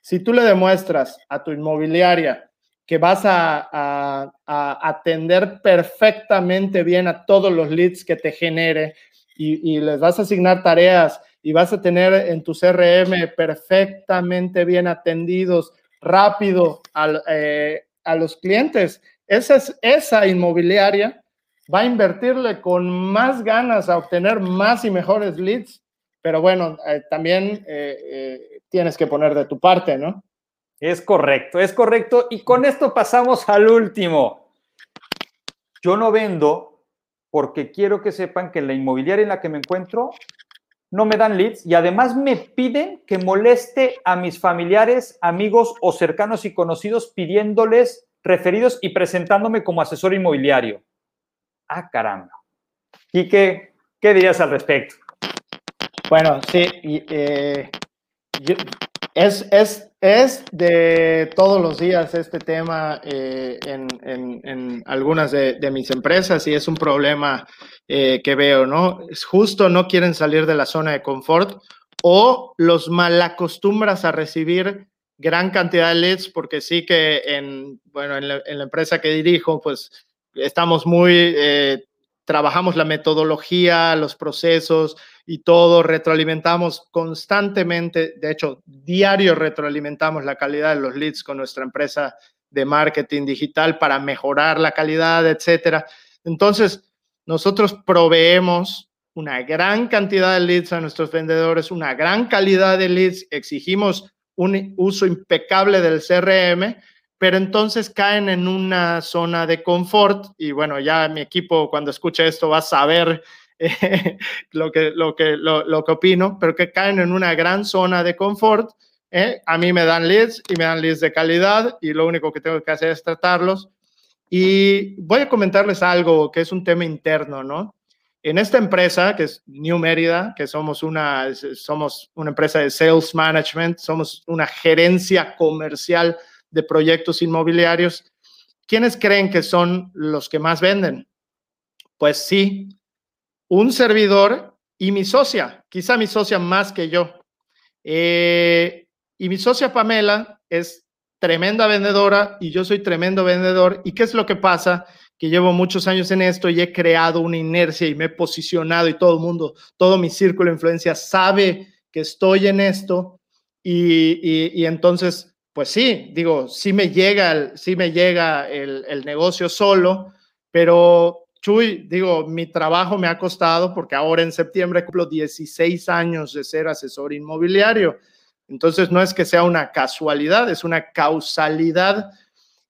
si tú le demuestras a tu inmobiliaria que vas a, atender perfectamente bien a todos los leads que te genere y, les vas a asignar tareas y vas a tener en tu CRM perfectamente bien atendidos, rápido eh, a los clientes. Esa, es, esa inmobiliaria va a invertirle con más ganas a obtener más y mejores leads, pero bueno, eh, también eh, tienes que poner de tu parte, ¿no? Es correcto, es correcto. Y con esto pasamos al último. Yo no vendo porque quiero que sepan que la inmobiliaria en la que me encuentro no me dan leads y además me piden que moleste a mis familiares, amigos o cercanos y conocidos pidiéndoles referidos y presentándome como asesor inmobiliario. Ah, caramba. ¿Y qué, qué dirías al respecto? Bueno, sí, eh, es, es, es, de todos los días este tema eh, en, algunas de, mis empresas y es un problema eh, que veo, ¿no? Es justo no quieren salir de la zona de confort o los malacostumbras a recibir gran cantidad de leads porque sí que en, bueno, en la empresa que dirijo, pues estamos muy, eh, trabajamos la metodología, los procesos, y todo, retroalimentamos constantemente, de hecho, diario retroalimentamos la calidad de los leads con nuestra empresa de marketing digital para mejorar la calidad, etcétera. Entonces, nosotros proveemos una gran cantidad de leads a nuestros vendedores, una gran calidad de leads, exigimos un uso impecable del CRM, pero entonces caen en una zona de confort y bueno, ya mi equipo cuando escuche esto va a saber [LAUGHS] lo, que, lo, que, lo, que opino, pero que caen en una gran zona de confort. ¿eh? A mí me dan leads y me dan leads de calidad y lo único que tengo que hacer es tratarlos. Y voy a comentarles algo que es un tema interno, ¿no? En esta empresa, que es New Mérida, que somos una, somos una empresa de sales management, somos una gerencia comercial de proyectos inmobiliarios, ¿quiénes creen que son los que más venden? Pues sí, un servidor y mi socia, quizá mi socia más que yo. Eh, y mi socia Pamela es tremenda vendedora y yo soy tremendo vendedor. ¿Y qué es lo que pasa? Que llevo muchos años en esto y he creado una inercia y me he posicionado y todo el mundo, todo mi círculo de influencia sabe que estoy en esto y, entonces, pues sí, digo, sí me llega, el, sí me llega el, el negocio solo, pero Chuy, digo, mi trabajo me ha costado porque ahora en septiembre cumplo 16 años de ser asesor inmobiliario. Entonces, no es que sea una casualidad, es una causalidad.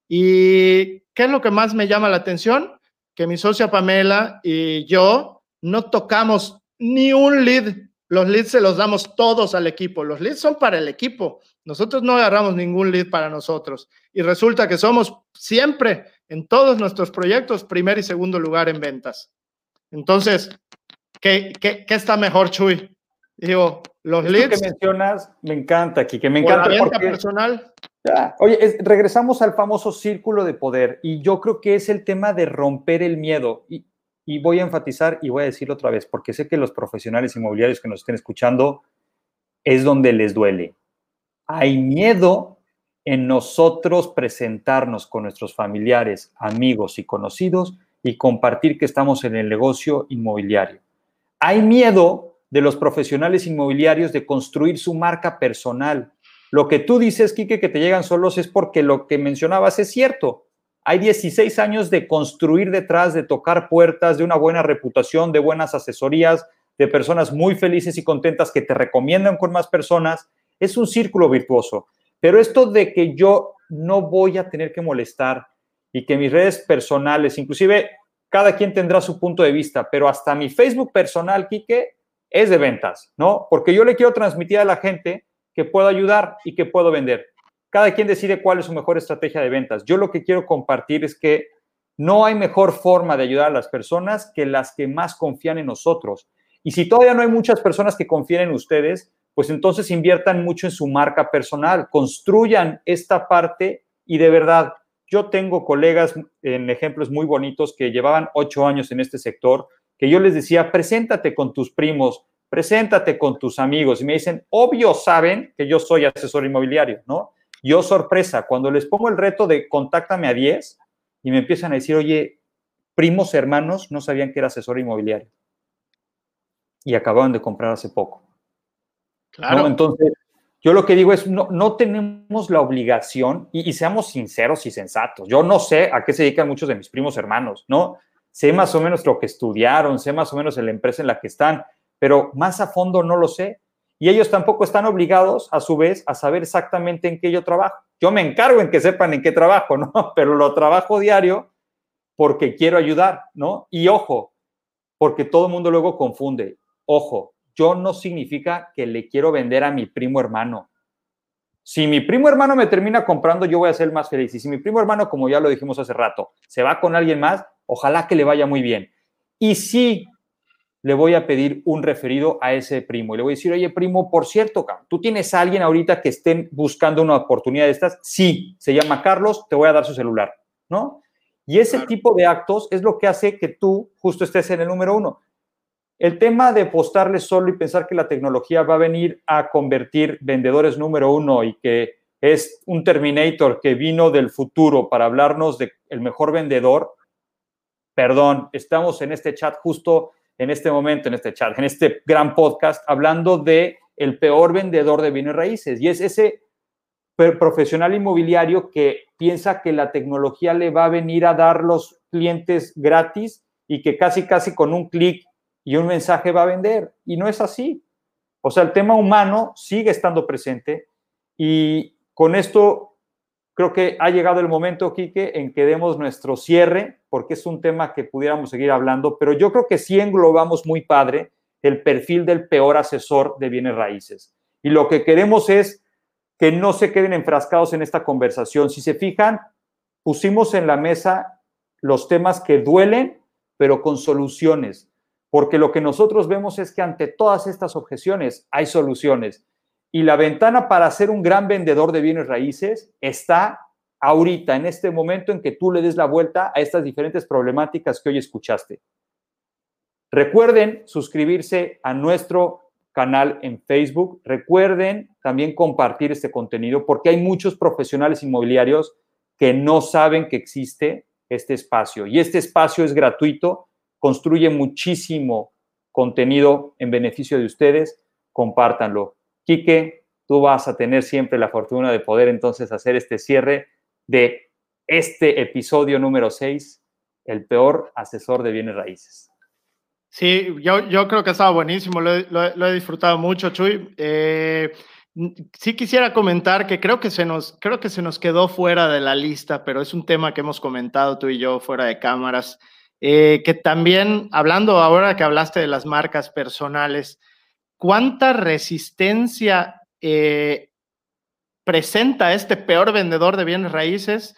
¿Y qué es lo que más me llama la atención? Que mi socia Pamela y yo no tocamos ni un lead. Los leads se los damos todos al equipo. Los leads son para el equipo. Nosotros no agarramos ningún lead para nosotros. Y resulta que somos siempre en todos nuestros proyectos primer y segundo lugar en ventas. Entonces, ¿qué, qué, qué está mejor, Chuy? Digo, los leads. que mencionas me encanta aquí, que me encanta. La venta personal. oye, regresamos al famoso círculo de poder y yo creo que es el tema de romper el miedo. Y y voy a enfatizar y voy a decirlo otra vez, porque sé que los profesionales inmobiliarios que nos estén escuchando es donde les duele. Hay miedo en nosotros presentarnos con nuestros familiares, amigos y conocidos y compartir que estamos en el negocio inmobiliario. Hay miedo de los profesionales inmobiliarios de construir su marca personal. Lo que tú dices, Quique, que te llegan solos es porque lo que mencionabas es cierto. Hay 16 años de construir detrás, de tocar puertas, de una buena reputación, de buenas asesorías, de personas muy felices y contentas que te recomiendan con más personas. Es un círculo virtuoso. Pero esto de que yo no voy a tener que molestar y que mis redes personales, inclusive cada quien tendrá su punto de vista, pero hasta mi Facebook personal, Quique, es de ventas, ¿no? Porque yo le quiero transmitir a la gente que puedo ayudar y que puedo vender. Cada quien decide cuál es su mejor estrategia de ventas. Yo lo que quiero compartir es que no hay mejor forma de ayudar a las personas que las que más confían en nosotros. Y si todavía no hay muchas personas que confíen en ustedes, pues entonces inviertan mucho en su marca personal, construyan esta parte y de verdad, yo tengo colegas en ejemplos muy bonitos que llevaban ocho años en este sector, que yo les decía, preséntate con tus primos, preséntate con tus amigos y me dicen, obvio saben que yo soy asesor inmobiliario, ¿no? Yo sorpresa, cuando les pongo el reto de contáctame a 10 y me empiezan a decir, oye, primos hermanos no sabían que era asesor inmobiliario y acababan de comprar hace poco. Claro. Entonces, yo lo que digo es, no, no tenemos la obligación, y, y, seamos sinceros y sensatos, yo no sé a qué se dedican muchos de mis primos hermanos, ¿no? Sé más o menos lo que estudiaron, sé más o menos en la empresa en la que están, pero más a fondo no lo sé y ellos tampoco están obligados, a su vez, a saber exactamente en qué yo trabajo. Yo me encargo en que sepan en qué trabajo, ¿no? [LAUGHS] Pero lo trabajo diario porque quiero ayudar, ¿no? Y ojo, porque todo el mundo luego confunde. Ojo, yo no significa que le quiero vender a mi primo hermano. Si mi primo hermano me termina comprando, yo voy a ser más feliz. Y si mi primo hermano, como ya lo dijimos hace rato, se va con alguien más, ojalá que le vaya muy bien. Y si le voy a pedir un referido a ese primo. Y le voy a decir, oye, primo, por cierto, ¿tú tienes a alguien ahorita que estén buscando una oportunidad de estas? Sí, se llama Carlos, te voy a dar su celular, ¿no? Y ese tipo de actos es lo que hace que tú justo estés en el número uno. El tema de postarle solo y pensar que la tecnología va a venir a convertir vendedores número uno y que es un Terminator que vino del futuro para hablarnos de el mejor vendedor, perdón, estamos en este chat justo en este momento, en este chat, en este gran podcast, hablando de el peor vendedor de bienes raíces. Y es ese profesional inmobiliario que piensa que la tecnología le va a venir a dar los clientes gratis y que casi, casi con un clic y un mensaje va a vender. Y no es así. O sea, el tema humano sigue estando presente y con esto Creo que ha llegado el momento, Quique, en que demos nuestro cierre, porque es un tema que pudiéramos seguir hablando, pero yo creo que sí englobamos muy padre el perfil del peor asesor de bienes raíces. Y lo que queremos es que no se queden enfrascados en esta conversación. Si se fijan, pusimos en la mesa los temas que duelen, pero con soluciones, porque lo que nosotros vemos es que ante todas estas objeciones hay soluciones. Y la ventana para ser un gran vendedor de bienes raíces está ahorita, en este momento en que tú le des la vuelta a estas diferentes problemáticas que hoy escuchaste. Recuerden suscribirse a nuestro canal en Facebook. Recuerden también compartir este contenido porque hay muchos profesionales inmobiliarios que no saben que existe este espacio. Y este espacio es gratuito, construye muchísimo contenido en beneficio de ustedes. Compártanlo. Quique, tú vas a tener siempre la fortuna de poder entonces hacer este cierre de este episodio número 6, el peor asesor de bienes raíces. Sí, yo, creo que estaba buenísimo, lo, he disfrutado mucho, Chuy. Eh, sí quisiera comentar que creo que, se nos, creo que se nos quedó fuera de la lista, pero es un tema que hemos comentado tú y yo fuera de cámaras, eh, que también, hablando ahora que hablaste de las marcas personales, ¿cuánta resistencia eh, presenta este peor vendedor de bienes raíces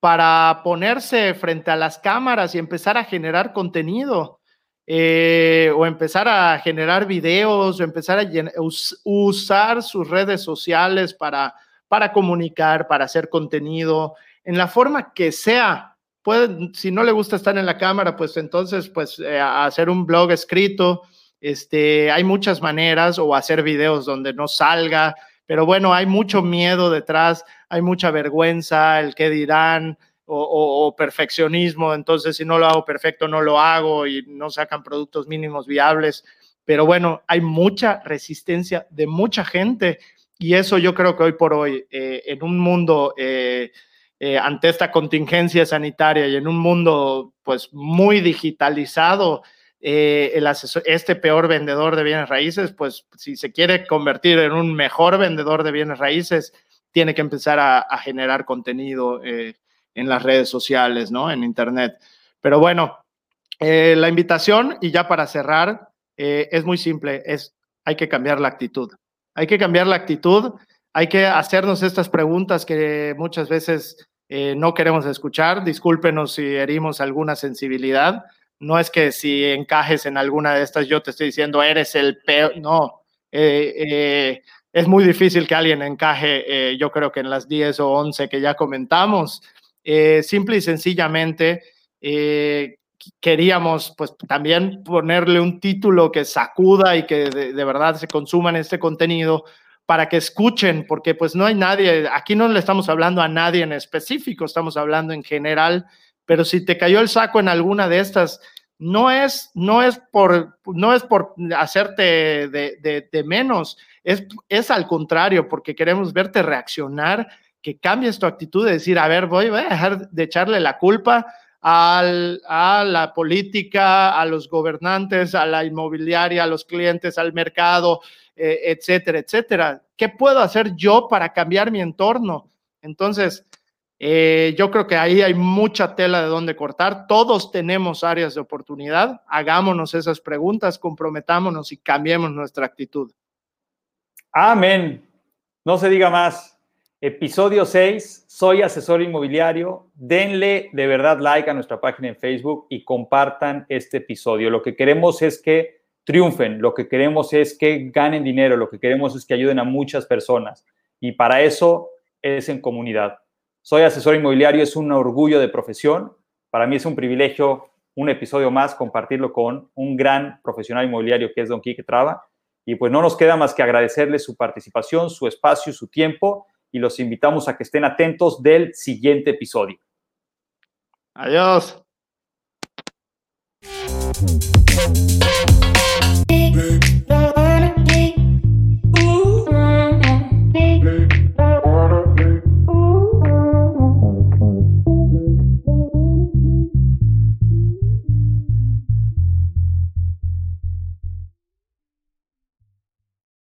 para ponerse frente a las cámaras y empezar a generar contenido? Eh, o empezar a generar videos, o empezar a usar sus redes sociales para, para comunicar, para hacer contenido, en la forma que sea, puede, si no le gusta estar en la cámara, pues entonces, pues eh, hacer un blog escrito, este, hay muchas maneras o hacer videos donde no salga, pero bueno, hay mucho miedo detrás, hay mucha vergüenza, el qué dirán o, perfeccionismo, entonces si no lo hago perfecto, no lo hago y no sacan productos mínimos viables. Pero bueno, hay mucha resistencia de mucha gente y eso yo creo que hoy por hoy, eh, en un mundo eh, eh, ante esta contingencia sanitaria y en un mundo pues muy digitalizado, eh, este peor vendedor de bienes raíces, pues si se quiere convertir en un mejor vendedor de bienes raíces, tiene que empezar a, generar contenido eh, en las redes sociales, ¿no? En Internet. Pero bueno, la invitación, y ya para cerrar, es muy simple, es hay que cambiar la actitud. Hay que cambiar la actitud, hay que hacernos estas preguntas que muchas veces no queremos escuchar. Discúlpenos si herimos alguna sensibilidad no es que si encajes en alguna de estas, yo te estoy diciendo, eres el peor. No, eh, eh, es muy difícil que alguien encaje, eh, yo creo que en las 10 o 11 que ya comentamos. simple y sencillamente, queríamos pues también ponerle un título que sacuda y que de, de verdad se consuman este contenido para que escuchen, porque pues no hay nadie, aquí no le estamos hablando a nadie en específico, estamos hablando en general pero si te cayó el saco en alguna de estas, no es, no es, por, no es por hacerte de, menos, es, es al contrario, porque queremos verte reaccionar, que cambies tu actitud de decir, a ver, voy, a dejar de echarle la culpa a la política, a los gobernantes, a la inmobiliaria, a los clientes, al mercado, eh, etcétera, etcétera. ¿Qué puedo hacer yo para cambiar mi entorno? Entonces, eh, yo creo que ahí hay mucha tela de donde cortar. Todos tenemos áreas de oportunidad. Hagámonos esas preguntas, comprometámonos y cambiemos nuestra actitud. Amén. No se diga más. Episodio 6, soy asesor inmobiliario. Denle de verdad like a nuestra página en Facebook y compartan este episodio. Lo que queremos es que triunfen, lo que queremos es que ganen dinero, lo que queremos es que ayuden a muchas personas. Y para eso es en comunidad. Soy asesor inmobiliario, es un orgullo de profesión. Para mí es un privilegio, un episodio más, compartirlo con un gran profesional inmobiliario que es Don Quique Traba. Y pues no nos queda más que agradecerle su participación, su espacio, su tiempo y los invitamos a que estén atentos del siguiente episodio. Adiós.